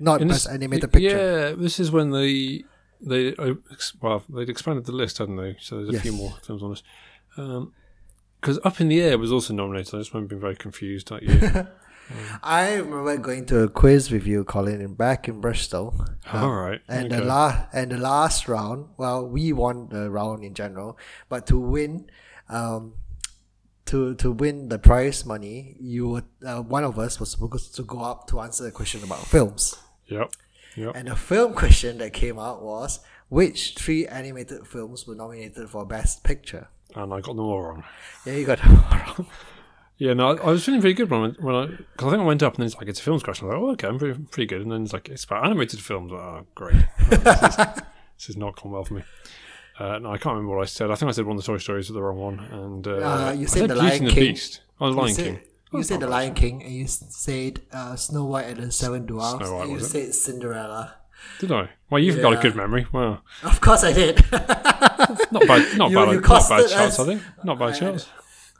not Best this- Animated Picture. Yeah, this is when they they uh, well they'd expanded the list, hadn't they? So there's a few more films on this. Because Up in the Air was also nominated. I just remember being very confused that year. I remember going to a quiz with you, Colin, in back in Bristol. All right, And okay. the last and the last round, well, we won the round in general, but to win, um, to to win the prize money, you would uh, one of us was supposed to go up to answer a question about films. Yep, yep. And the film question that came out was which three animated films were nominated for Best Picture? And I got them all wrong. Yeah, you got it wrong. Yeah, no, I, I was feeling pretty good when I, when I because I think I went up and then it's like it's a films question. I was like, oh, okay, I'm pretty, pretty good. And then it's like it's about animated films. Oh, great. Oh, this, is, this is not gone well for me. Uh, no, I can't remember what I said. I think I said one of the Toy Stories was the wrong one. And uh, Uh, you I said The Beauty Lion and the King. Beast. Oh, the You Lion said, King. you said The Lion King, and you said uh, Snow White and the Seven Dwarfs, Snow White, and you was it? said Cinderella. Did I? Well, you've got a good memory. Wow, Of course, I did. not bad. Not You- bad. you not bad shots. I think not bad shots.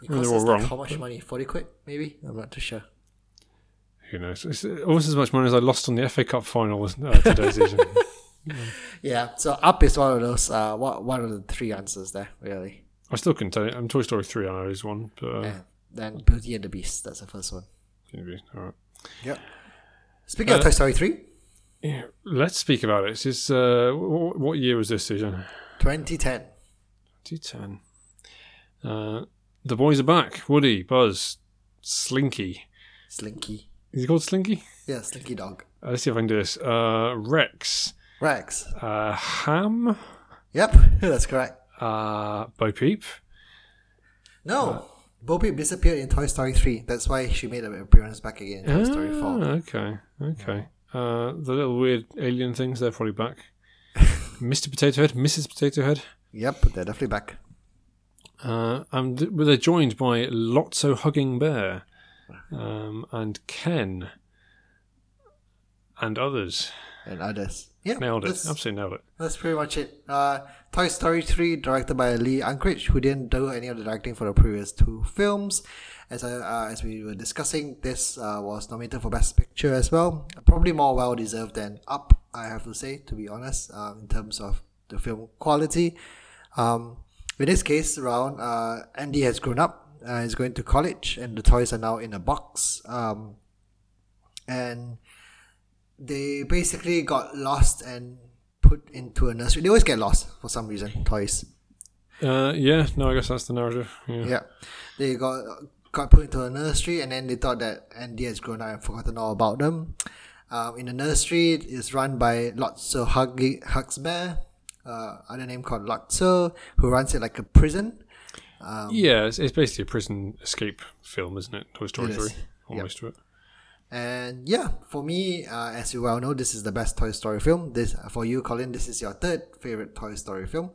It I mean, cost they're all like wrong. how much money? Forty quid, maybe. I'm not too sure. Who knows? It's almost as much money as I lost on the FA Cup final uh, today's season. Yeah. So up is one of those. Uh, one one of the three answers there, really. I still couldn't tell you. Um, Toy Story three, I know is one, but uh, And then Beauty and the Beast. That's the first one. maybe all right. Yep. Speaking of Uh, Toy Story three, Yeah, let's speak about it. This is uh, what, year was this season? 2010. 2010. Uh, the boys are back. Woody, Buzz, Slinky. Slinky. Is he called Slinky? Yeah, Slinky Dog. Uh, let's see if I can do this. Uh, Rex, Rex. uh, Ham, Yep, that's correct. uh, Bo Peep. No, Bo Peep disappeared in Toy Story 3. That's why she made an appearance back again in Toy Story 4. Ah, okay, okay. Uh, the little weird alien things, they're probably back. Mr. Potato Head, Mrs. Potato Head. Yep, they're definitely back. Uh, and th- they're joined by Lotso Hugging Bear um, and Ken and others. and others. Yeah, Nailed it. Absolutely nailed it. That's pretty much it. Uh, Toy Story 3, directed by Lee Unkrich, who didn't do any of the directing for the previous two films. As I, uh, as we were discussing, this uh, was nominated for Best Picture as well. Probably more well deserved than Up, I have to say, to be honest, um, in terms of the film quality. Um, in this case, around uh, Andy has grown up. Uh, he's going to college, and the toys are now in a box. Um, and they basically got lost and put into a nursery. They always get lost for some reason. Toys. Uh, yeah, no, I guess that's the narrative. Yeah. Yeah, they got got put into a nursery, and then they thought that Andy has grown up and forgotten all about them. Um, in the nursery, it's run by Lotso Huggy Huxbear, uh, other name called Lotso, who runs it like a prison. Um, Yeah, it's, it's basically a prison escape film, isn't it? Toy Story It is. 3. Almost to it. And yeah, for me, uh, as you well know, this is the best Toy Story film. This for you, Colin. This is your third favorite Toy Story film,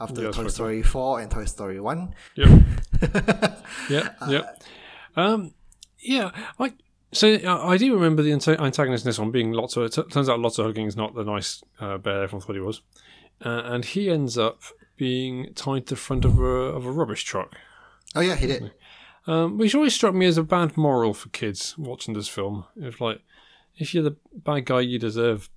after Yes, Toy right. Story Four and Toy Story One. Yep. yep. Yep. Um, yeah. I so uh, I do remember the anta- antagonist in this one being Lotso. It turns out Lotso Hugging is not the nice uh, bear everyone thought he was, uh, and he ends up being tied to the front of a of a rubbish truck. Oh yeah, he did. Um, which always struck me as a bad moral for kids watching this film. If like, if you're the bad guy, you deserve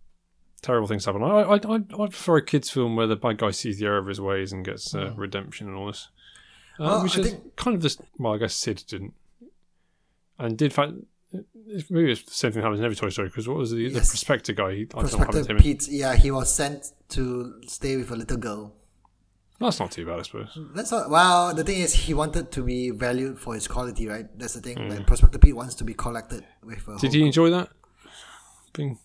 terrible things happen. I I I, I prefer a kids film where the bad guy sees the error of his ways and gets uh, redemption and all this. Uh, Well, which I is think- kind of this. Well, I guess Sid didn't, and did fact. it's- Maybe it's the same thing happens in every Toy Story because what was the, the prospector guy? He, I don't know Prospector. Pete. Yeah, he was sent to stay with a little girl. That's not too bad, I suppose. That's not. Well, the thing is, he wanted to be valued for his quality, right? That's the thing. Hmm. Like Prospector Pete wants to be collected with a. Did he enjoy that? Being,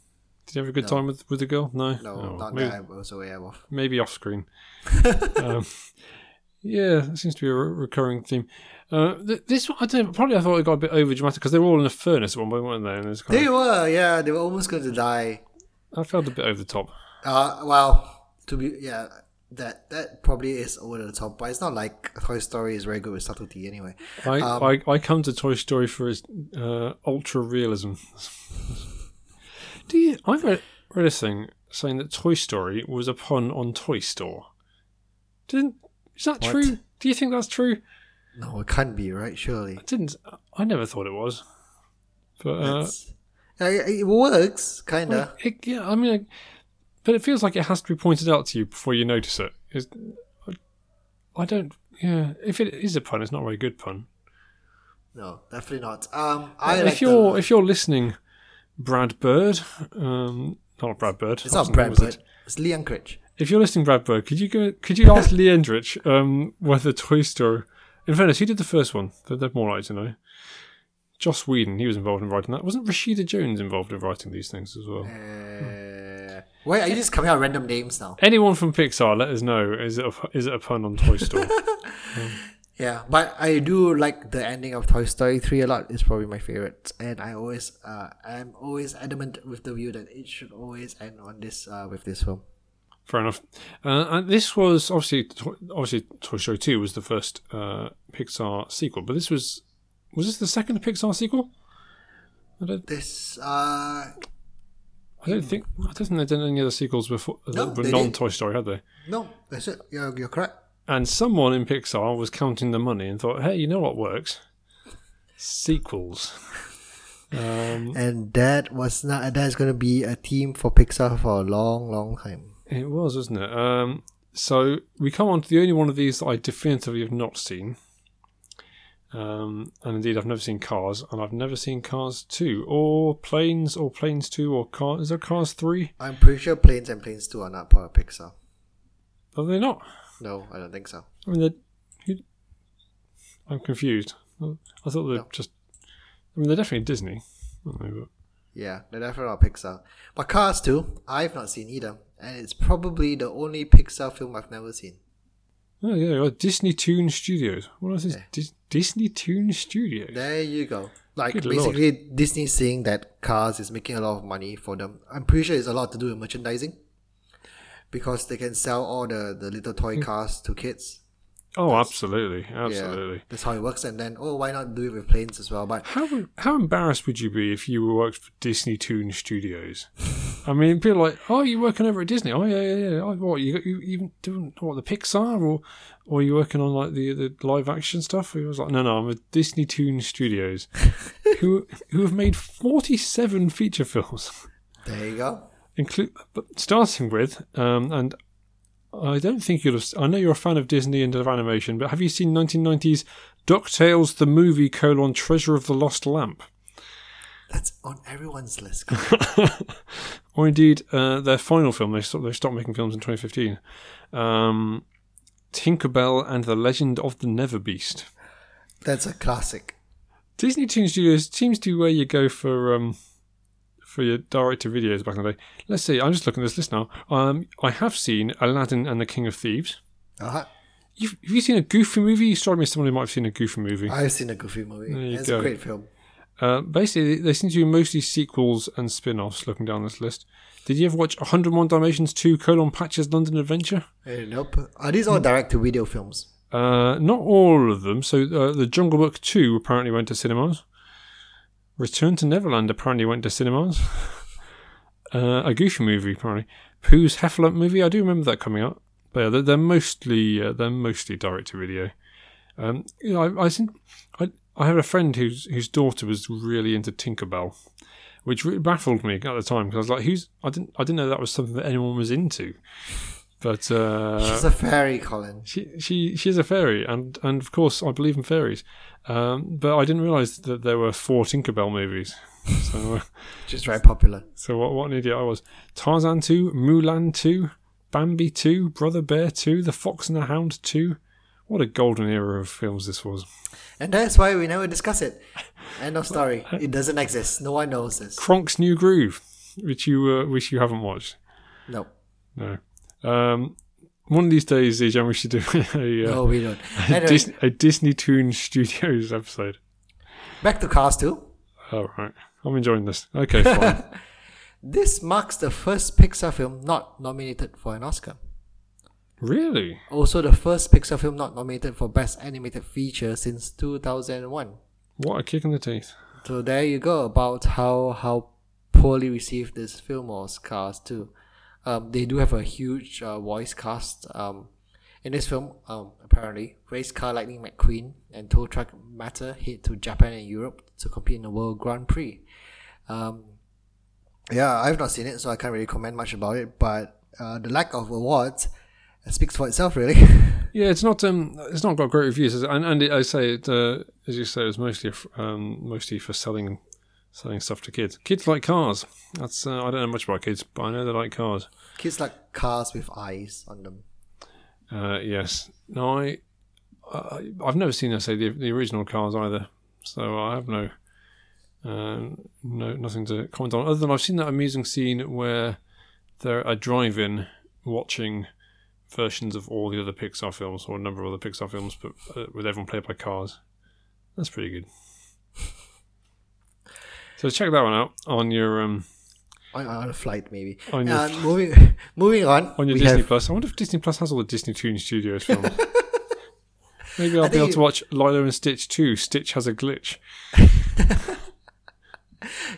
did you have a good No. time with with the girl? No, No, Oh, not maybe- that I was aware of. maybe off screen. um, yeah, that seems to be a re- recurring theme. Uh, th- this one, I don't know, probably I thought it got a bit over dramatic because they were all in a furnace at one point, weren't they? And it's kind They of, were, yeah, they were almost going to die. I felt a bit over the top. Uh, well, to be, yeah, that that probably is over the top, but it's not like Toy Story is very good with subtlety anyway. I, Um, I, I come to Toy Story for its uh, ultra realism. Do you? I read, read a thing saying that Toy Story was a pun on Toy Store. Didn't? Is that What? true? Do you think that's true? No, it can't be, right? Surely. I didn't. I never thought it was. But uh, Uh, it works, kinda. It, yeah, I mean, like, but it feels like it has to be pointed out to you before you notice it. Is I don't. Yeah, if it is a pun, it's not a very good pun. No, definitely not. Um, I if like you're the, if you're listening, Brad Bird, um, not Brad Bird. it's not Brad Bird. it? It's Lee Unkrich. If you're listening, Brad Bird, could you go? Could you ask Lee Unkrich um, whether Toy Story? In fairness, who did the first one? They're, they're more likely to know. Joss Whedon, he was involved in writing that. Wasn't Rashida Jones involved in writing these things as well? Uh, why are you just coming out random names now? Anyone from Pixar, let us know. Is it a, is it a pun on Toy Story? Yeah, but I do like the ending of Toy Story 3 a lot. It's probably my favorite. And I always, uh, I'm always adamant with the view that it should always end on this, uh, with this film. Fair enough. Uh, and this was obviously, obviously, Toy Story Two was the first uh, Pixar sequel, but this was was this the second Pixar sequel? I don't, This, uh, I don't think I don't think they've done any other sequels before No, they non. Toy Story, had they? no, that's it. You're, you're correct. And someone in Pixar was counting the money and thought, "Hey, you know what works? Sequels." Um, And that was not, that's going to be a theme for Pixar for a long, long time. It was, wasn't it? Um, so we come on to the only one of these that I definitively have not seen. Um, and indeed, I've never seen Cars, and I've never seen Cars 2, or Planes, or Planes 2, or Cars. Is there Cars 3? I'm pretty sure Planes and Planes 2 are not part of Pixar. Are they not? No, I don't think so. I mean, I'm confused. I thought they're No. just. I mean, they're definitely Disney. aren't they? But- Yeah, they're definitely not Pixar. But Cars 2, I've not seen either. And it's probably the only Pixar film I've never seen. Oh, yeah, Disney Toon Studios. What is this? Dis- Disney Toon Studios? There you go. Like Good basically, Disney saying that Cars is making a lot of money for them. I'm pretty sure it's a lot to do with merchandising, because they can sell all the the little toy hmm. cars to kids. Oh, absolutely. Yeah, Absolutely. that's how it works. And then, oh, why not do it with planes as well? But How how embarrassed would you be if you worked for Disney Toon Studios? I mean, people are like, oh, you're working over at Disney? Oh, yeah, yeah, yeah. Oh, what you you even doing what the Pixar or or you working on like the the live action stuff? He was like, no, no, I'm with Disney Toon Studios, who who have made 47 feature films, There you go. Include but starting with um and. I don't think you'll have. I know you're a fan of Disney and of animation, but have you seen 1990s DuckTales the movie colon Treasure of the Lost Lamp? That's on everyone's list. or indeed uh, their final film. They stopped, they stopped making films in 2015. Um, Tinkerbell and the Legend of the Never Beast. That's a classic. Disney Toon Studios seems to be where you go for um, for your director videos back in the day. Let's see. I'm just looking at this list now. Um, I have seen Aladdin and the King of Thieves. Uh-huh. You've, have you seen a Goofy movie? You struck me as someone who might have seen a Goofy movie. I've seen a Goofy movie. you It's go. a great film. Uh, basically, they seem to be mostly sequels and spin-offs. Looking down this list, did you ever watch 101 Dalmatians 2: Colon Patch's London Adventure? Eh, nope. Are these all direct-to-video films? Uh, not all of them. So, uh, the Jungle Book 2 apparently went to cinemas. Return to Neverland apparently went to cinemas. uh, a Goofy movie apparently. Pooh's Heffalump movie. I do remember that coming out. But yeah, they're, they're mostly uh, they're mostly direct to video. Um, you know, I, I think I I had a friend whose whose daughter was really into Tinkerbell, which really baffled me at the time because I was like, who's I didn't I didn't know that was something that anyone was into. But uh, She's a fairy, Colin. she she she's a fairy, and and of course I believe in fairies. Um, but I didn't realise that there were four Tinkerbell movies. So uh, She's very popular. so what what an idiot I was. Tarzan two, Mulan two, Bambi two, Brother Bear two, The Fox and the Hound two. What a golden era of films this was. And that's why we never discuss it. End of story. It doesn't exist. No one knows this. Kronk's New Groove, which you uh, which you haven't watched. No. No. Um, one of these days, Zijan, we should do a, uh, No, we don't. a, Dis- a Disney Toon Studios episode. back to Cars 2. All right, I'm enjoying this. Okay, fine. This marks the first Pixar film not nominated for an Oscar. really? Also, the first Pixar film not nominated for Best Animated Feature since 2001. What a kick in the teeth. So there you go about how how poorly received this film was Cars 2. Um, they do have a huge uh, voice cast. Um, in this film, um, apparently, race car Lightning McQueen and tow truck Mater head to Japan and Europe to compete in the World Grand Prix. Um, yeah, I've not seen it, so I can't really comment much about it. But uh, the lack of awards speaks for itself, really. Yeah, it's not um, it's not got great reviews, and and it, I say it uh, as you say, it's mostly um, mostly for selling selling stuff to kids. Kids like cars. That's uh, I don't know much about kids, but I know they like cars. Kids like cars with eyes on them. Uh, yes. No, I, I I've never seen I say the the original cars either, so I have no um, no nothing to comment on other than I've seen that amusing scene where they're a drive-in watching versions of all the other Pixar films or a number of other Pixar films, but uh, with everyone played by cars. That's pretty good. So check that one out on your um On, on a flight, maybe. On your Uh, moving, moving on. on your Disney have- Plus. I wonder if Disney Plus has all the Disney Toon Studios films. Maybe I'll be able to watch Lilo and Stitch too. Stitch has a glitch.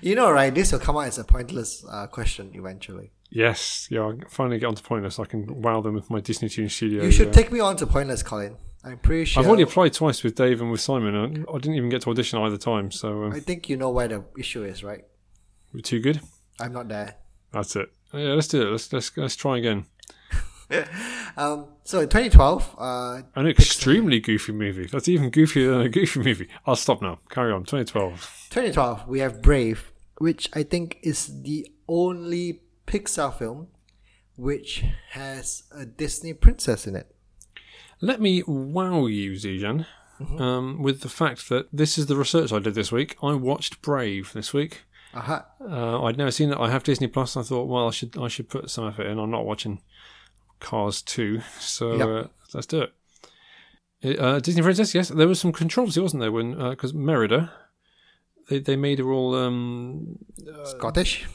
You know, right? This will come out as a pointless uh, question eventually. Yes, yeah. I'll finally get onto Pointless. I can wow them with my Disney Toon Studio. You should uh, take me on to pointless, Colin. I'm pretty sure. I've already applied twice with Dave and with Simon. and I didn't even get to audition either time, so um, I think you know where the issue is, right? we're too good. I'm not there. That's it. Yeah, let's do it. Let's let's let's try again. Um, so in 2012, uh, An extremely goofy movie. That's even goofier than a goofy movie. I'll stop now. Carry on. 2012. 2012, we have Brave, which I think is the only Pixar film which has a Disney princess in it. Let me wow you, Zijan, um, with the fact that this is the research I did this week. I watched Brave this week. Aha. Uh, I'd never seen it. I have Disney Plus. I thought, well, I should I should put some effort in. I'm not watching Cars 2, so Yep. uh, let's do it. It, Uh, Disney Princess, yes. There was some controversy, wasn't there, when because Merida, they they made her all um, Scottish.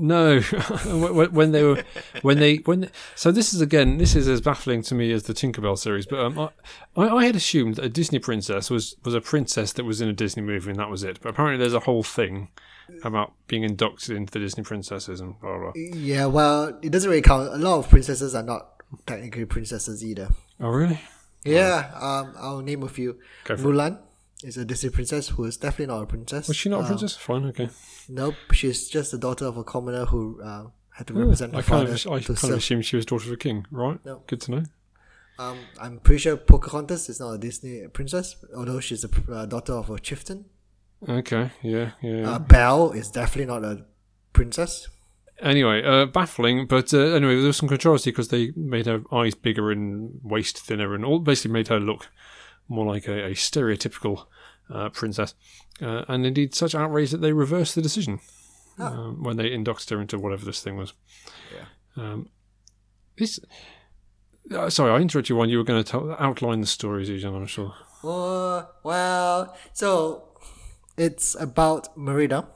No, when they were when they when so this is again this is as baffling to me as the Tinkerbell series. But um, I, I had assumed that a Disney princess was was a princess that was in a Disney movie and that was it. But apparently there's a whole thing about being inducted into the Disney princesses and blah blah. blah. Yeah, well, it doesn't really count. A lot of princesses are not technically princesses either. Oh really? Yeah, um, I'll name a few. For it. Is a Disney princess who is definitely not a princess. Was she not a Uh, princess? Fine, okay. Nope, she's just the daughter of a commoner who uh, had to represent I her kind father. of, I kind of assumed she was daughter of a king, right? No. Good to know. Um, I'm pretty sure Pocahontas is not a Disney princess, although she's a uh, daughter of a chieftain. Okay, yeah, yeah. Uh, Belle is definitely not a princess. Anyway, uh, baffling, but uh, anyway, there was some controversy because they made her eyes bigger and waist thinner, and all basically made her look more like a, a stereotypical uh, princess. Uh, and indeed, such outrage that they reversed the decision um, when they inducted her into whatever this thing was. Yeah. Um, this. Uh, sorry, I interrupted you when you were going to tell, outline the stories, Eugene. I'm sure. Oh, well, so it's about Merida,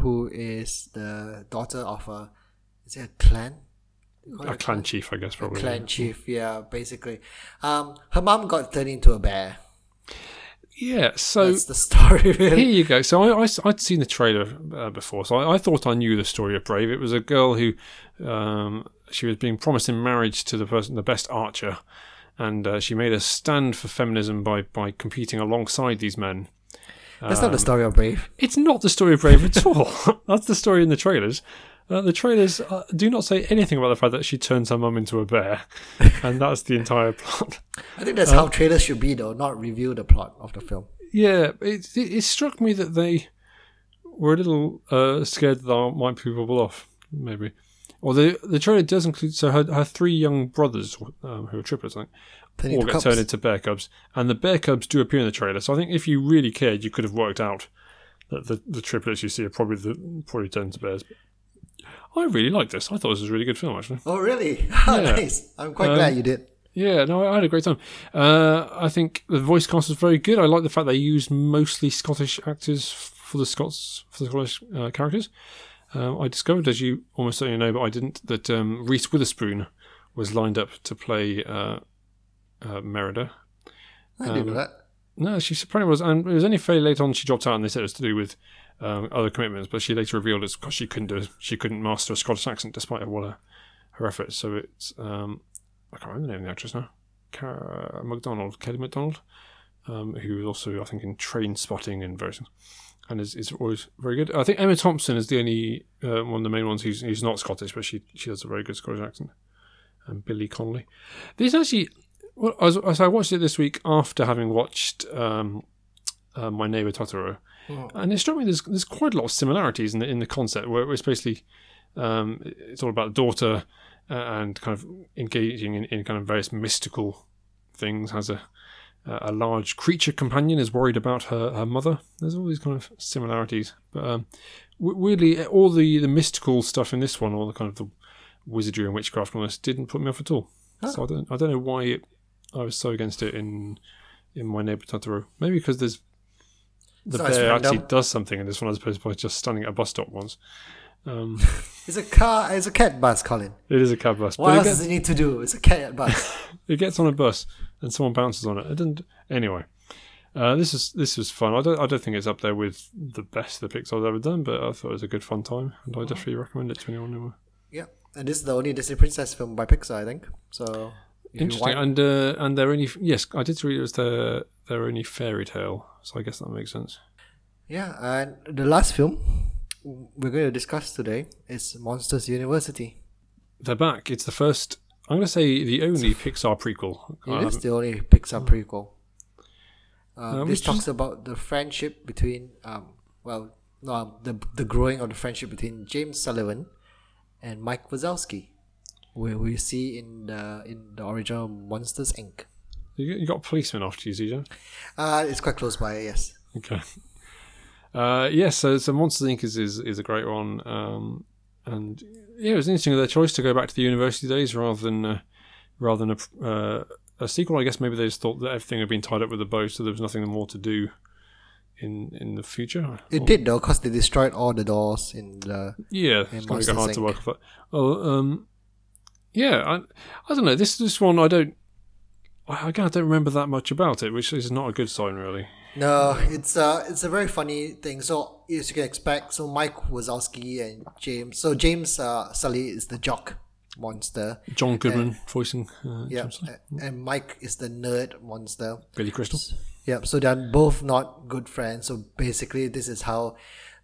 who is the daughter of a, is it a clan? You call it A clan chief, I guess, A probably. clan chief, yeah, basically. Um, her mom got turned into a bear. Yeah. So That's the story, Here you go. So I, I, would seen the trailer uh, before, so I, I thought I knew the story of Brave. It was a girl who um, she was being promised in marriage to the person, the best archer, and uh, she made a stand for feminism by by competing alongside these men. That's Um, not the story of Brave. It's not the story of Brave at all. That's the story in the trailers. Uh, the trailers uh, do not say anything about the fact that she turns her mum into a bear, and that's the entire plot. I think that's uh, how trailers should be, though, not reveal the plot of the film. Yeah, it, it, it struck me that they were a little uh, scared that that might put people off, maybe. Or the the trailer does include so her her three young brothers um, who are triplets, I think, Turn all get cubs. turned into bear cubs, and the bear cubs do appear in the trailer. So I think if you really cared, you could have worked out that the, the triplets you see are probably the probably turned into bears. I really liked this. I thought this was a really good film, actually. Oh, really? Yeah. nice. I'm quite Um, glad you did. Yeah, no, I had a great time. Uh, I think the voice cast was very good. I like the fact they used mostly Scottish actors for the Scots for the Scottish uh, characters. Um, I discovered, as you almost certainly know, but I didn't, that um, Reese Witherspoon was lined up to play uh, uh, Merida. I didn't um, know that. No, she apparently was, and it was only fairly late on she dropped out, and they said it was to do with um, other commitments. But she later revealed it's because she couldn't do, she couldn't master a Scottish accent despite all her, her efforts. So it's um, I can't remember the name of the actress now, Cara McDonald, Kelly McDonald, um, who was also I think in Train Spotting and various and is, is always very good. I think Emma Thompson is the only uh, one of the main ones who's, who's not Scottish, but she she has a very good Scottish accent. And Billy Connolly. This actually well, as, as I watched it this week after having watched um, uh, My Neighbor Totoro, Oh. and it struck me there's there's quite a lot of similarities in the in the concept where it's basically um, it's all about the daughter uh, and kind of engaging in, in kind of various mystical things. Has a a large creature companion is worried about her, her mother. There's all these kind of similarities, but um, weirdly, all the, the mystical stuff in this one, all the kind of the wizardry and witchcraft and all this, didn't put me off at all. So I don't I don't know why it, I was so against it in in my neighbor Totoro. Maybe because there's the So bear actually does something in this one as opposed to just standing at a bus stop once. Um, It's a car. It's a cat bus, Colin. it is a cab bus, What else gets, does it need to do? It's a cat bus. it gets on a bus and someone bounces on it. It didn't anyway. Uh, this is this was fun. I don't I don't think it's up there with the best the Pixar's ever done, but I thought it was a good fun time, and I definitely recommend it to anyone who. yeah, and this is the only Disney princess film by Pixar, I think. So Interesting, and uh, and they're only yes, I did read it was their their only fairy tale, so I guess that makes sense. Yeah, and the last film we're going to discuss today is Monsters University. They're back. It's the first. I'm going to say the only Pixar prequel. It is Um, the only Pixar prequel. Um, Uh, this talks is- about the friendship between, um, well, no, um, the the growing of the friendship between James Sullivan and Mike Wazowski, where we see in the in the original Monsters Inc. you, you got a policeman after you, Zija. Uh, it's quite close by, yes. Okay. Uh, yes, so, so Monsters Inc. is, is, is a great one. Um, and yeah, it was interesting their choice to go back to the university days rather than uh, rather than a, uh, a sequel. I guess maybe they just thought that everything had been tied up with a bow, so there was nothing more to do in in the future. It Or- did though, cause they destroyed all the doors in the. Yeah, it's going to go Monsters, hard to Inc. work with. Oh, um, yeah, I, I don't know. This this one I don't. I, I don't remember that much about it, which is not a good sign, really. No, it's uh it's a very funny thing. So as you can expect, so Mike Wazowski and James. So James uh, Sully is the jock monster. John Goodman voicing uh, Yeah, a- and Mike is the nerd monster. Billy Crystal. Yep. So they're both not good friends. So basically, this is how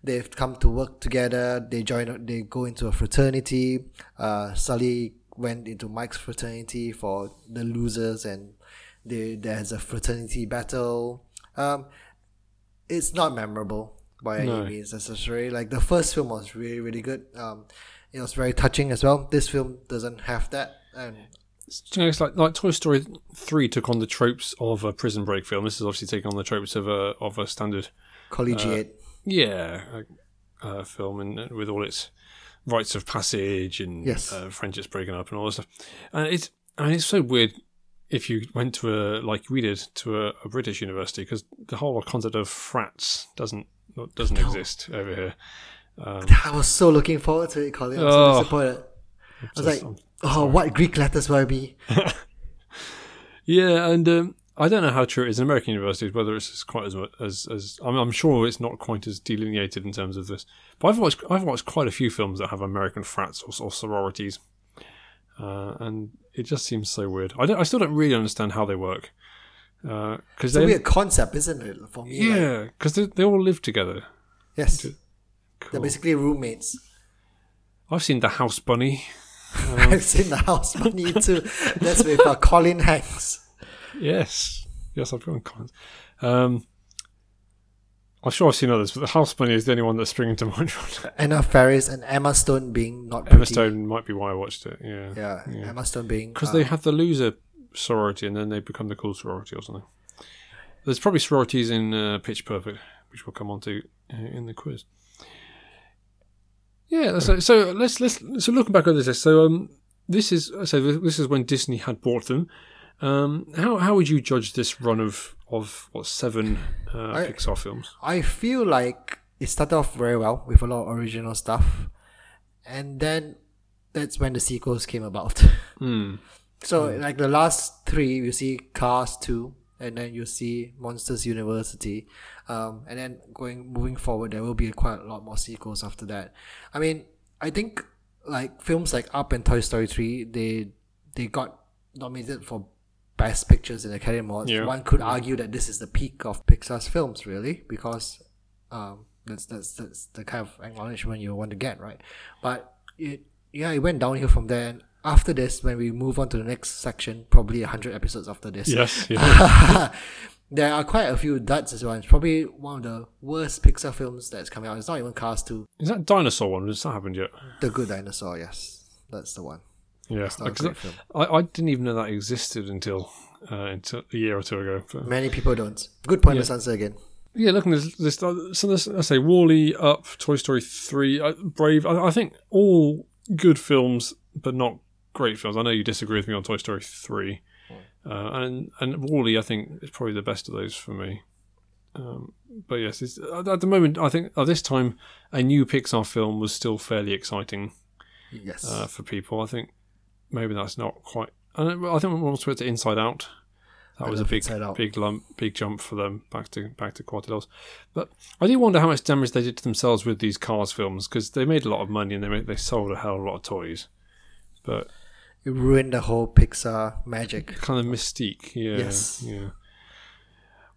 they've come to work together. They join. They go into a fraternity. Uh, Sully went into Mike's fraternity for the losers, and they, there's a fraternity battle. Um, it's not memorable by No. any means necessary. Like the first film was really really good. Um, it was very touching as well. This film doesn't have that, and you know, it's like like Toy Story three took on the tropes of a prison break film. This is obviously taking on the tropes of a of a standard collegiate. yeah uh, uh, film and uh, with all its rites of passage and Yes. uh, friendships breaking up and all this stuff. And it's I mean it's so weird if you went to a like we did to a, a British university because the whole concept of frats doesn't doesn't exist over here. I was so looking forward to it, Colin. I'm so Oh. disappointed. I was Just- like, oh, what Greek letters will I be? Yeah, and um, I don't know how true it is in American universities. Whether it's quite as as as I'm, I'm sure it's not quite as delineated in terms of this. But I've watched I've watched quite a few films that have American frats or, or sororities, uh, and it just seems so weird. I don't, I still don't really understand how they work because It's a weird concept, isn't it? For me, yeah because they, they all live together. yes, they're basically roommates. I've seen the House Bunny. I've seen the house bunny too. That's with uh, Colin Hanks. Yes, yes, I've gone comments. Um, I'm sure I've seen others, but the House Bunny is the only one that's springing to mind. Anna Faris and Emma Stone being not Emma pretty. Stone might be why I watched it. Yeah, Yeah, Emma Stone being because uh, they have the loser sorority and then they become the cool sorority or something. There's probably sororities in uh, Pitch Perfect, which we'll come on to uh, in the quiz. Yeah, so so let's let's so looking back at this. So um, this is so this is when Disney had bought them. Um, how how would you judge this run of of what seven uh, I- Pixar films? I feel like it started off very well with a lot of original stuff, and then that's when the sequels came about. Hmm. So like the last three, you see Cars two, and then you see Monsters University, um, and then going moving forward, there will be quite a lot more sequels after that. I mean, I think like films like Up and Toy Story three, they they got nominated for best pictures in the Academy Awards. Yeah. One could argue that this is the peak of Pixar's films, really, because um, that's that's that's the kind of acknowledgement you want to get, right? But it yeah, it went downhill from there. And after this, when we move on to the next section, probably hundred episodes after this, Yes. There are quite a few duds as well. It's probably one of the worst Pixar films that's coming out. It's not even Cars 2. Is that dinosaur one? Has that happened yet? The Good Dinosaur, yes. That's the one. Yeah. not a 'Cause great film. I, I didn't even know that existed until uh, until a year or two ago. But, Many people don't. Good pointless answer again. yeah, looking at this, this so this, I say WALL-E, Up, Toy Story three, uh, Brave. I, I think all good films, but not great films. I know you disagree with me on Toy Story three, uh, and and WALL-E. I think is probably the best of those for me. Um, but yes, at the moment, I think at this time, a new Pixar film was still fairly exciting. Yes. uh, for people. I think maybe that's not quite. I, I think once we went to Inside Out, that I was a big, big lump, big jump for them back to back to quality. But I do wonder how much damage they did to themselves with these Cars films because they made a lot of money and they made, they sold a hell of a lot of toys. But it ruined the whole Pixar magic. kind of mystique, yeah, Yes. yeah.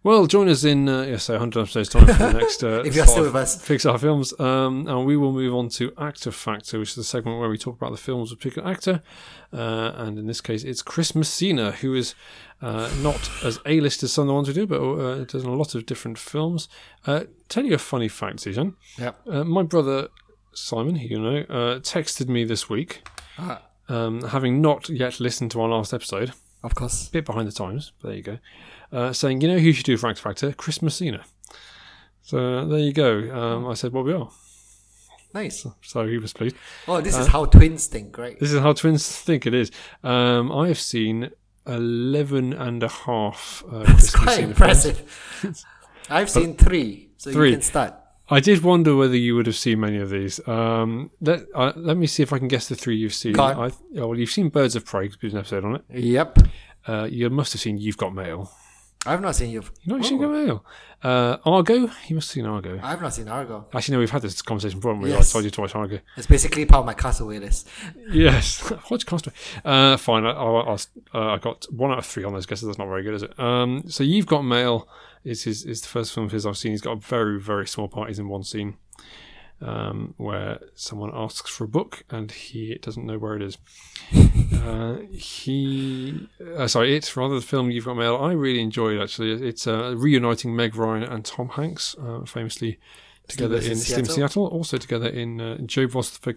Well, join us in uh, yes, say 100 episodes time for the next uh, If you're still five with us. Pixar films, um, and we will move on to Actor Factor, which is the segment where we talk about the films of particular actor, uh, and in this case, it's Chris Messina, who is uh, not as A-list as some of the ones we do, but uh, does a lot of different films. Uh, tell you a funny fact, Zijan. Yep. Uh, my brother Simon, you know, uh, texted me this week, Ah, um, having not yet listened to our last episode of course. A bit behind the times, but there you go. Uh, saying, you know who should do Actor Factor? Chris Messina. So uh, there you go. Um, I said, well, we are. Nice. So he was pleased. Oh, this is how twins think, right? This is how twins think it is. Um, I have seen 11 and a half uh, It's Chris quite impressive. I've seen three, so Three. you can start. I did wonder whether you would have seen many of these. Um, let, uh, let me see if I can guess the three you've seen. I, oh, well, you've seen Birds of Prey because did an episode on it. Yep. Uh, you must have seen You've Got Mail. I've not seen you. You've not seen Mail? Uh, Argo? You must have seen Argo. I've not seen Argo. Actually, no, we've had this conversation before, we? Yes. I told you to watch Argo. It's basically part of my Castaway list. Yes. Watch Castaway. Uh, fine. I, I, I, uh, I got one out of three on those guesses. That's not very good, is it? Um, so You've Got Mail is, his, is the first film of his I've seen. He's got a very, very small part. He's in one scene um, where someone asks for a book and he doesn't know where it is. uh, he, uh, sorry, it's rather the film You've Got Mail. I really enjoyed actually. It's uh, reuniting Meg Ryan and Tom Hanks, uh, famously together versus in Steam Seattle. Seattle. Also together in uh, Joe vs. the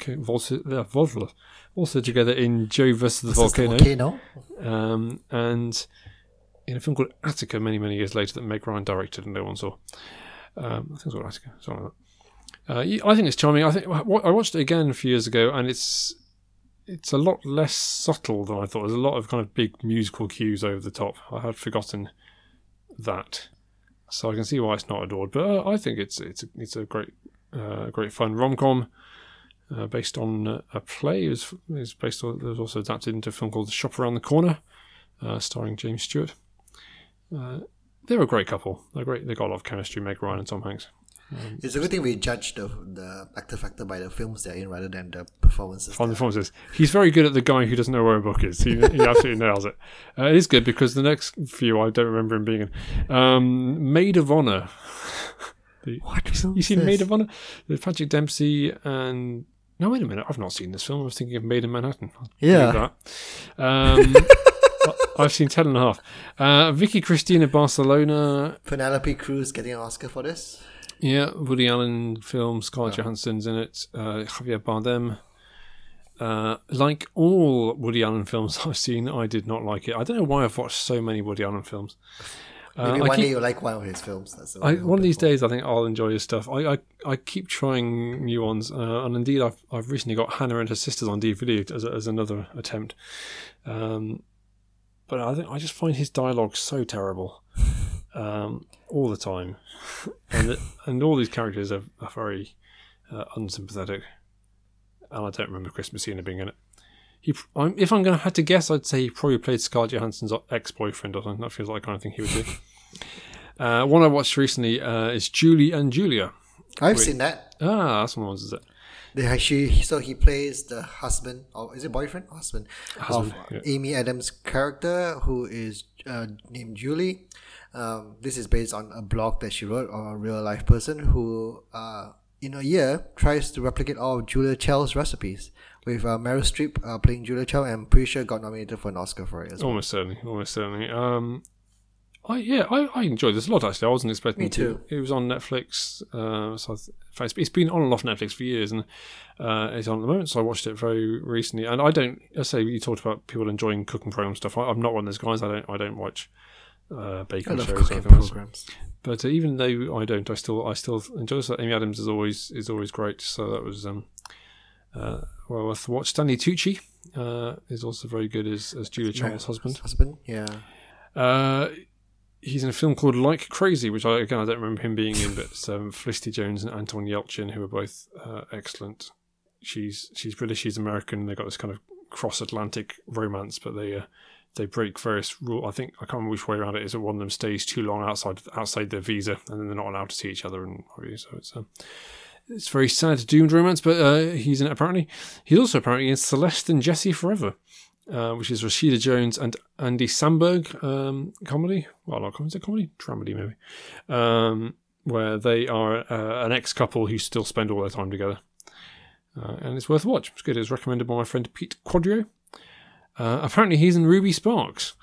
Volcano. Uh, also together in Joe vs. the This is the Volcano. volcano. Um, and in a film called Ithaca many, many years later that Meg Ryan directed and no one saw. Um, I think it's called Ithaca, something like that. Uh, I think it's charming. I think I watched it again a few years ago, and it's it's a lot less subtle than I thought. There's a lot of kind of big musical cues over the top. I had forgotten that, so I can see why it's not adored. But uh, I think it's it's a, it's a great uh, great fun rom com. Uh, based on a play, it was based on. It was also adapted into a film called The Shop Around the Corner, uh, starring James Stewart. Uh, they're a great couple. They're great. They got a lot of chemistry. Meg Ryan and Tom Hanks. It's a good thing we judge the the actor factor by the films they're in rather than the performances. Fun performances. He's very good at the guy who doesn't know where a book is. He, he absolutely nails it. Uh, it is good because the next few I don't remember him being in. Um, Made of Honor. The- What you seen Made of Honor? With Patrick Dempsey and no, wait a minute. I've not seen this film. I was thinking of Maid in Manhattan. I'll Yeah. Um, I've seen ten and a half. Uh, Vicky Cristina Barcelona. Penelope Cruz getting an Oscar for this. Yeah, Woody Allen film. Scarlett Johansson's in it. Uh, Javier Bardem. Uh, like all Woody Allen films I've seen, I did not like it. I don't know why I've watched so many Woody Allen films. Uh, Maybe one keep- day you'll like one of his films. That's I, one of these days, I think I'll enjoy his stuff. I, I, I keep trying new ones, uh, and indeed, I've I've recently got Hannah and her sisters on DVD as, as another attempt. Um, but I think I just find his dialogue so terrible, um, all the time, and the, and all these characters are, are very uh, unsympathetic. And I don't remember Chris Messina being in it. He, I'm, if I'm going to have to guess, I'd say he probably played Scarlett Johansson's ex-boyfriend or something. That feels like the kind of thing he would do. Uh, one I watched recently uh, is Julie and Julia. I've seen that. Ah, that's one of the ones, is it? They actually, so he plays the husband, or is it boyfriend? Husband, Husband, of yeah. Amy Adams' character, who is uh, named Julie. Um, this is based on a blog that she wrote on a real life person who, uh, in a year, tries to replicate all of Julia Child's recipes. With uh, Meryl Streep uh, playing Julia Child, and I'm pretty sure got nominated for an Oscar for it as well. Almost certainly, almost certainly. Um, I yeah, I, I enjoyed this a lot actually. I wasn't expecting Me too. to. It was on Netflix. Uh, so I th- in fact, it's been on and off Netflix for years, and uh, it's on at the moment. So I watched it very recently. And I don't. I say you talked about people enjoying cooking program stuff. I, I'm not one of those guys. I don't. I don't watch uh, I baking love shows. else. programs. But uh, even though I don't, I still I still enjoy it. Amy Adams is always is always great. So that was um, uh, well worth watch. Stanley Tucci uh, is also very good as as Julia Child's husband. Husband, yeah. Uh, he's in a film called Like Crazy, which I again I don't remember him being in, but um, Felicity Jones and Anton Yelchin, who are both uh, excellent. She's she's British, she's American. They've got this kind of cross Atlantic romance, but they uh, they break various rules. I think I can't remember which way around it is. That one of them stays too long outside outside their visa, and then they're not allowed to see each other. And so it's a, it's very sad, doomed romance. But uh, he's in it apparently. He's also apparently in Celeste and Jesse Forever uh, which is Rashida Jones and Andy Samberg um, comedy. Well, not comedy, comedy? Dramedy, maybe. Um, where they are uh, an ex couple who still spend all their time together. Uh, and it's worth a watch. It's good. It was recommended by my friend Pete Quadrio. Uh, apparently, he's in Ruby Sparks.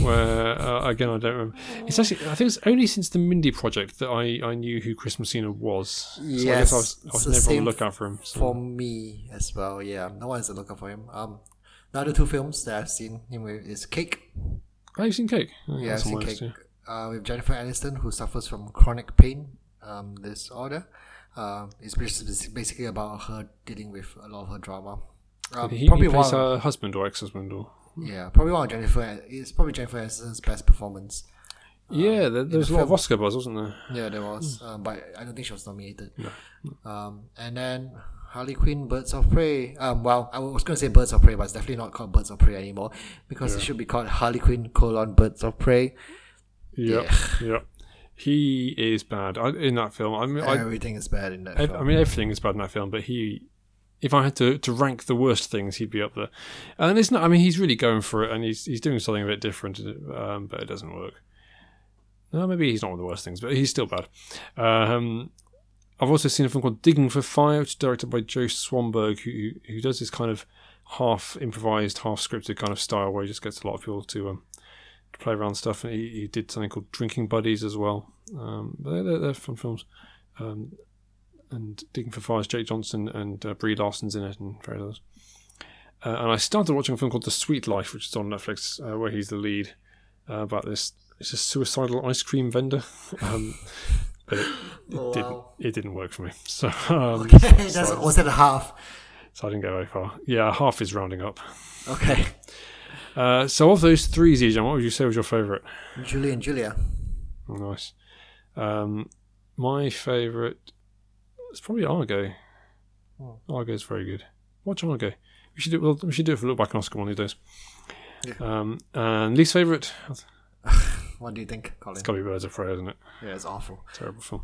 Where uh, again, I don't remember. It's actually, I think it's only since the Mindy project that I, I knew who Chris Messina was. So I guess Yes, I was, I was never on the lookout for him. So. For me as well, yeah. No one's looking for him. Um, the other two films that I've seen him with is Cake. Oh, you've seen Cake? Oh, Yeah, I've seen Cake. yeah. Uh, with Jennifer Aniston, who suffers from chronic pain um, disorder. Um, it's basically about her dealing with a lot of her drama. Um, He, probably he plays one, her husband or ex-husband or yeah, probably one of Jennifer. It's probably Jennifer Aniston's best performance. yeah. There, there was a lot of film. Oscar buzz, wasn't there? Yeah, there was, um, but I don't think she was nominated. Um, and then Harley Quinn, Birds of Prey. Um, well, I was going to say Birds of Prey, but it's definitely not called Birds of Prey anymore because it should be called Harley Quinn colon Birds of Prey. Yep, yep. He is bad I, in that film. I mean, I, Everything is bad in that film. I mean, everything is bad in that film, but he. If I had to, to rank the worst things, he'd be up there. And it's not. I mean, he's really going for it, and he's he's doing something a bit different, um, but it doesn't work. No, maybe he's not one of the worst things, but he's still bad. Um, I've also seen a film called Digging for Fire, which is directed by Joe Swanberg, who who does this kind of half improvised, half scripted kind of style where he just gets a lot of people to um, to play around stuff. And he, he did something called Drinking Buddies as well. Um, they're, they're, fun films. Um, and Digging for Fires, Jake Johnson and uh, Brie Larson's in it and various others. Uh, and I started watching a film called The Sweet Life, which is on Netflix, uh, where he's the lead uh, about this. It's a suicidal ice cream vendor. Um, but it, it Oh, didn't. It didn't work for me. So, um, That's, so, was it a half? so I didn't go very far. Yeah, half is rounding up. Okay. Uh, so of those three, Zijan, what would you say was your favourite? Julie and Julia. Nice. Um, my favourite is probably Argo. Oh. Argo is very good. Watch Argo. We should do. Well, we should do it for look back on Oscar one of these days. Yeah. Um, and least favourite, What do you think, Colin? got to be Birds of Prey, isn't it? Yeah, it's awful. Terrible film.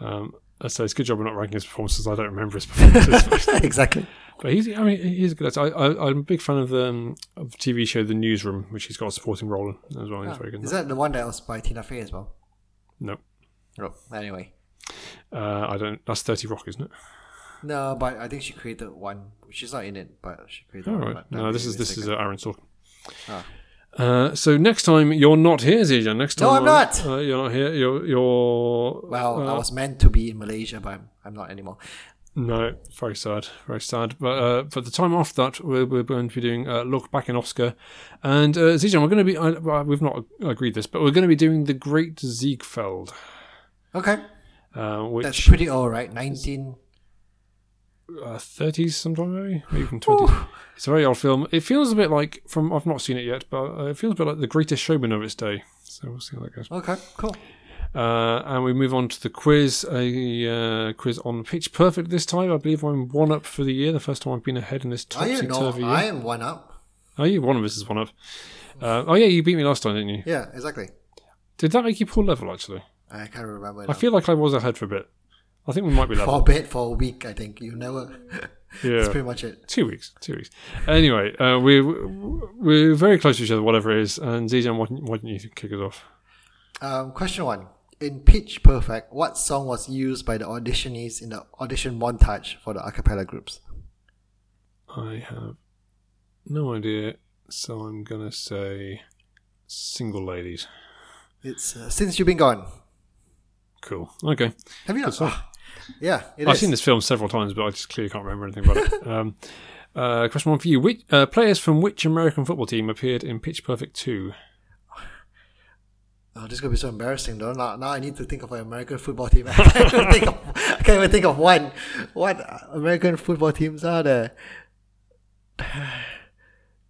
Um, so it's a good job we're not ranking his performances. I don't remember his performances, exactly. but he's. I mean, he's a good. actor. I, I, I'm a big fan of the, um, of the TV show The Newsroom, which he's got a supporting role in as well. He's very good. Is that. that the one that was by Tina Fey as well? No, Oh, anyway. Uh, I don't. That's Thirty Rock, isn't it? No, but I think she created one. She's not in it, but she created All one. No, this is this is uh, Aaron Sorkin. Ah. Uh, so next time you're not here, Zijan. Next time No, I'm not. Uh, you're not here. You're you're. Well, I uh, was meant to be in Malaysia, but I'm, I'm not anymore. No, very sad, very sad. But uh, for the time after that, we're, we're going to be doing uh, look back in Oscar, and uh, Zijan, we're going to be. Uh, well, we've not agreed this, but we're going to be doing the Great Ziegfeld, Okay. Uh, That's pretty old, right? 19. uh, 30s sometime maybe, maybe even 20s. It's a very old film. It feels a bit like from I've not seen it yet, but uh, it feels a bit like The Greatest Showman of its day. So we'll see how that goes. Okay, cool. Uh, and we move on to the quiz, a uh, quiz on Pitch Perfect this time. I believe I'm one up for the year. The first time I've been ahead in this topsy turvy year. I am one up. Oh, you one of us is one up. Uh, oh yeah, you beat me last time, didn't you? Yeah, exactly. Did that make you pull level? Actually, I can't remember. I feel like I was ahead for a bit. I think we might be left. for a bit, for a week, I think. You never. Yeah. That's pretty much it. two weeks. Two weeks. Anyway, uh, we're we're very close to each other, whatever it is. And Zijan, why, don't- why don't you kick us off? Um, question one. In Pitch Perfect, what song was used by the auditionees in the audition montage for the a cappella groups? I have no idea, so I'm gonna say "Single Ladies." It's uh, Since You've Been Gone. Cool. Okay. Have you not? song. Ah, yeah, it I've is. seen this film several times, but I just clearly can't remember anything about it. Um, uh, question one for you: Which uh, players from which American football team appeared in Pitch Perfect two? Oh, this is gonna be so embarrassing though. Now, now I need to think of an American football team. I can't even think of. I can't even think of one. What American football teams are there?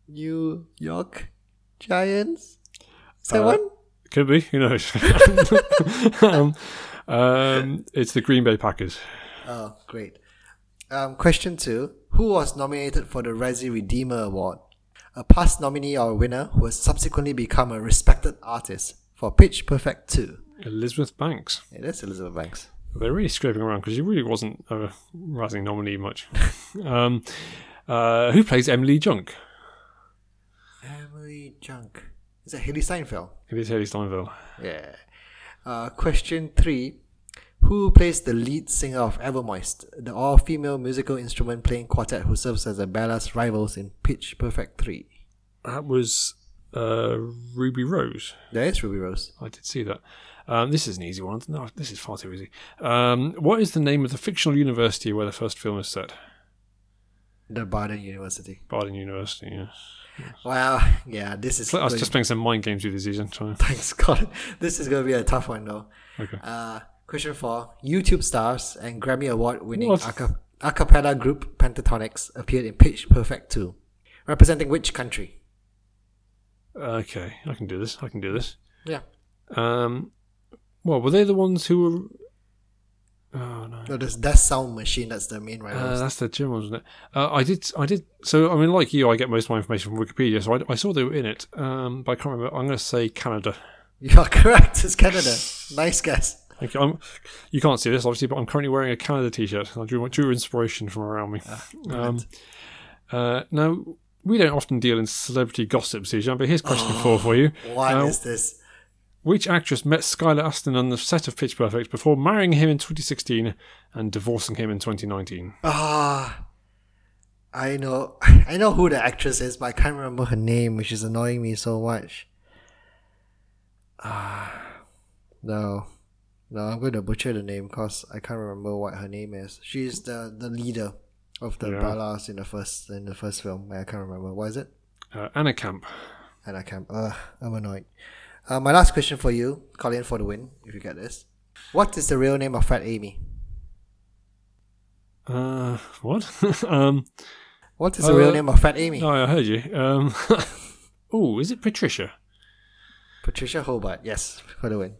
New York Giants. Is that Uh, one? Could be. Who knows? um, um, it's the Green Bay Packers. Oh, great. Um, question two: Who was nominated for the Razzie Redeemer Award? A past nominee or winner who has subsequently become a respected artist for Pitch Perfect two. Elizabeth Banks. It is Elizabeth Banks. They're really scraping around because she really wasn't a Razzie nominee much. um, uh, who plays Emily Junk? Emily Junk. Is that Hailee Steinfeld? It is Hailee Steinfeld. Yeah. Uh, question three. Who plays the lead singer of Evermoist, the all female musical instrument playing quartet who serves as the Bella's rivals in Pitch Perfect 3? That was uh, Ruby Rose. There is Ruby Rose. I did see that. Um, this is an easy one. No, this is far too easy. Um, what is the name of the fictional university where the first film is set? The Barden University. Barden University. Yeah. Well, yeah, this is. I was just playing some mind games with this season. So. Thanks, God. This is going to be a tough one, though. Okay. Uh, question four YouTube stars and Grammy Award winning What? a a cappella group Pentatonix appeared in Pitch Perfect 2. Representing which country? Okay, I can do this. I can do this. Yeah. Um, well, were they the ones who were? Oh no. No, there's Das Sound Machine, that's the main Uh, that's the German, wasn't it? Uh, I did, I did. So, I mean, like you, I get most of my information from Wikipedia. So, I, I saw they were in it, um, but I can't remember. I'm going to say Canada. You are correct. It's Canada. Nice guess. Thank you. I'm, you can't see this, obviously, but I'm currently wearing a Canada t-shirt. I drew, drew inspiration from around me. Um, uh, now, we don't often deal in celebrity gossip, Sijan, but here's question four for you. Why Uh, is this? Which actress met Skylar Astin on the set of Pitch Perfect before marrying him in 2016 and divorcing him in 2019? Ah, I know. I know who the actress is, but I can't remember her name, which is annoying me so much. Ah, no, no, I'm going to butcher the name because I can't remember what her name is. She's the the leader of the Yeah. Bellas in the first in the first film. I can't remember. What is it? Uh, Anna Camp. Anna Camp. Uh, I'm annoyed. Uh, my last question for you, Colin, for the win. If you get this, what is the real name of Fat Amy? Uh, what? um, What is the real Uh, name of Fat Amy? Oh, I heard you. Um, oh, is it Patricia? Patricia Hobart. Yes, for the win.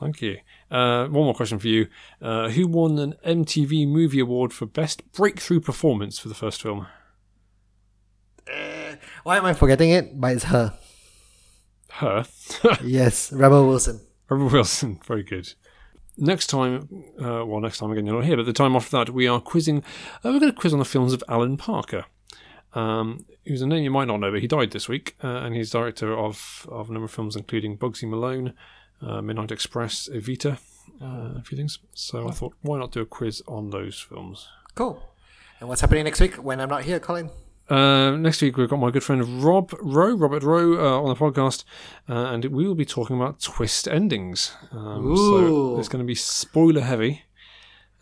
Thank you. Uh, one more question for you. Uh, who won an MTV Movie Award for Best Breakthrough Performance for the first film? Uh, why am I forgetting it? But it's her. Her. Yes, Rebel Wilson. Rebel Wilson. Very good. Next time, uh, well, next time again, you're not here, but the time after that, we are quizzing. Uh, we're going to quiz on the films of Alan Parker. Um, who's a name you might not know, but he died this week, uh, and he's director of, of a number of films, including Bugsy Malone, uh, Midnight Express, Evita, uh, a few things. So I thought, why not do a quiz on those films? Cool. And what's happening next week when I'm not here, Colin? Uh, next week, we've got my good friend Rob Rowe, Robert Rowe, uh, on the podcast, uh, and we will be talking about twist endings. Um, so it's going to be spoiler heavy.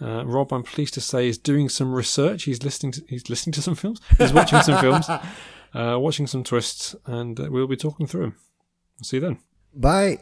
Uh, Rob, I'm pleased to say, is doing some research. He's listening. To, he's listening to some films. He's watching some films, uh, watching some twists, and uh, we'll be talking through them. See you then. Bye.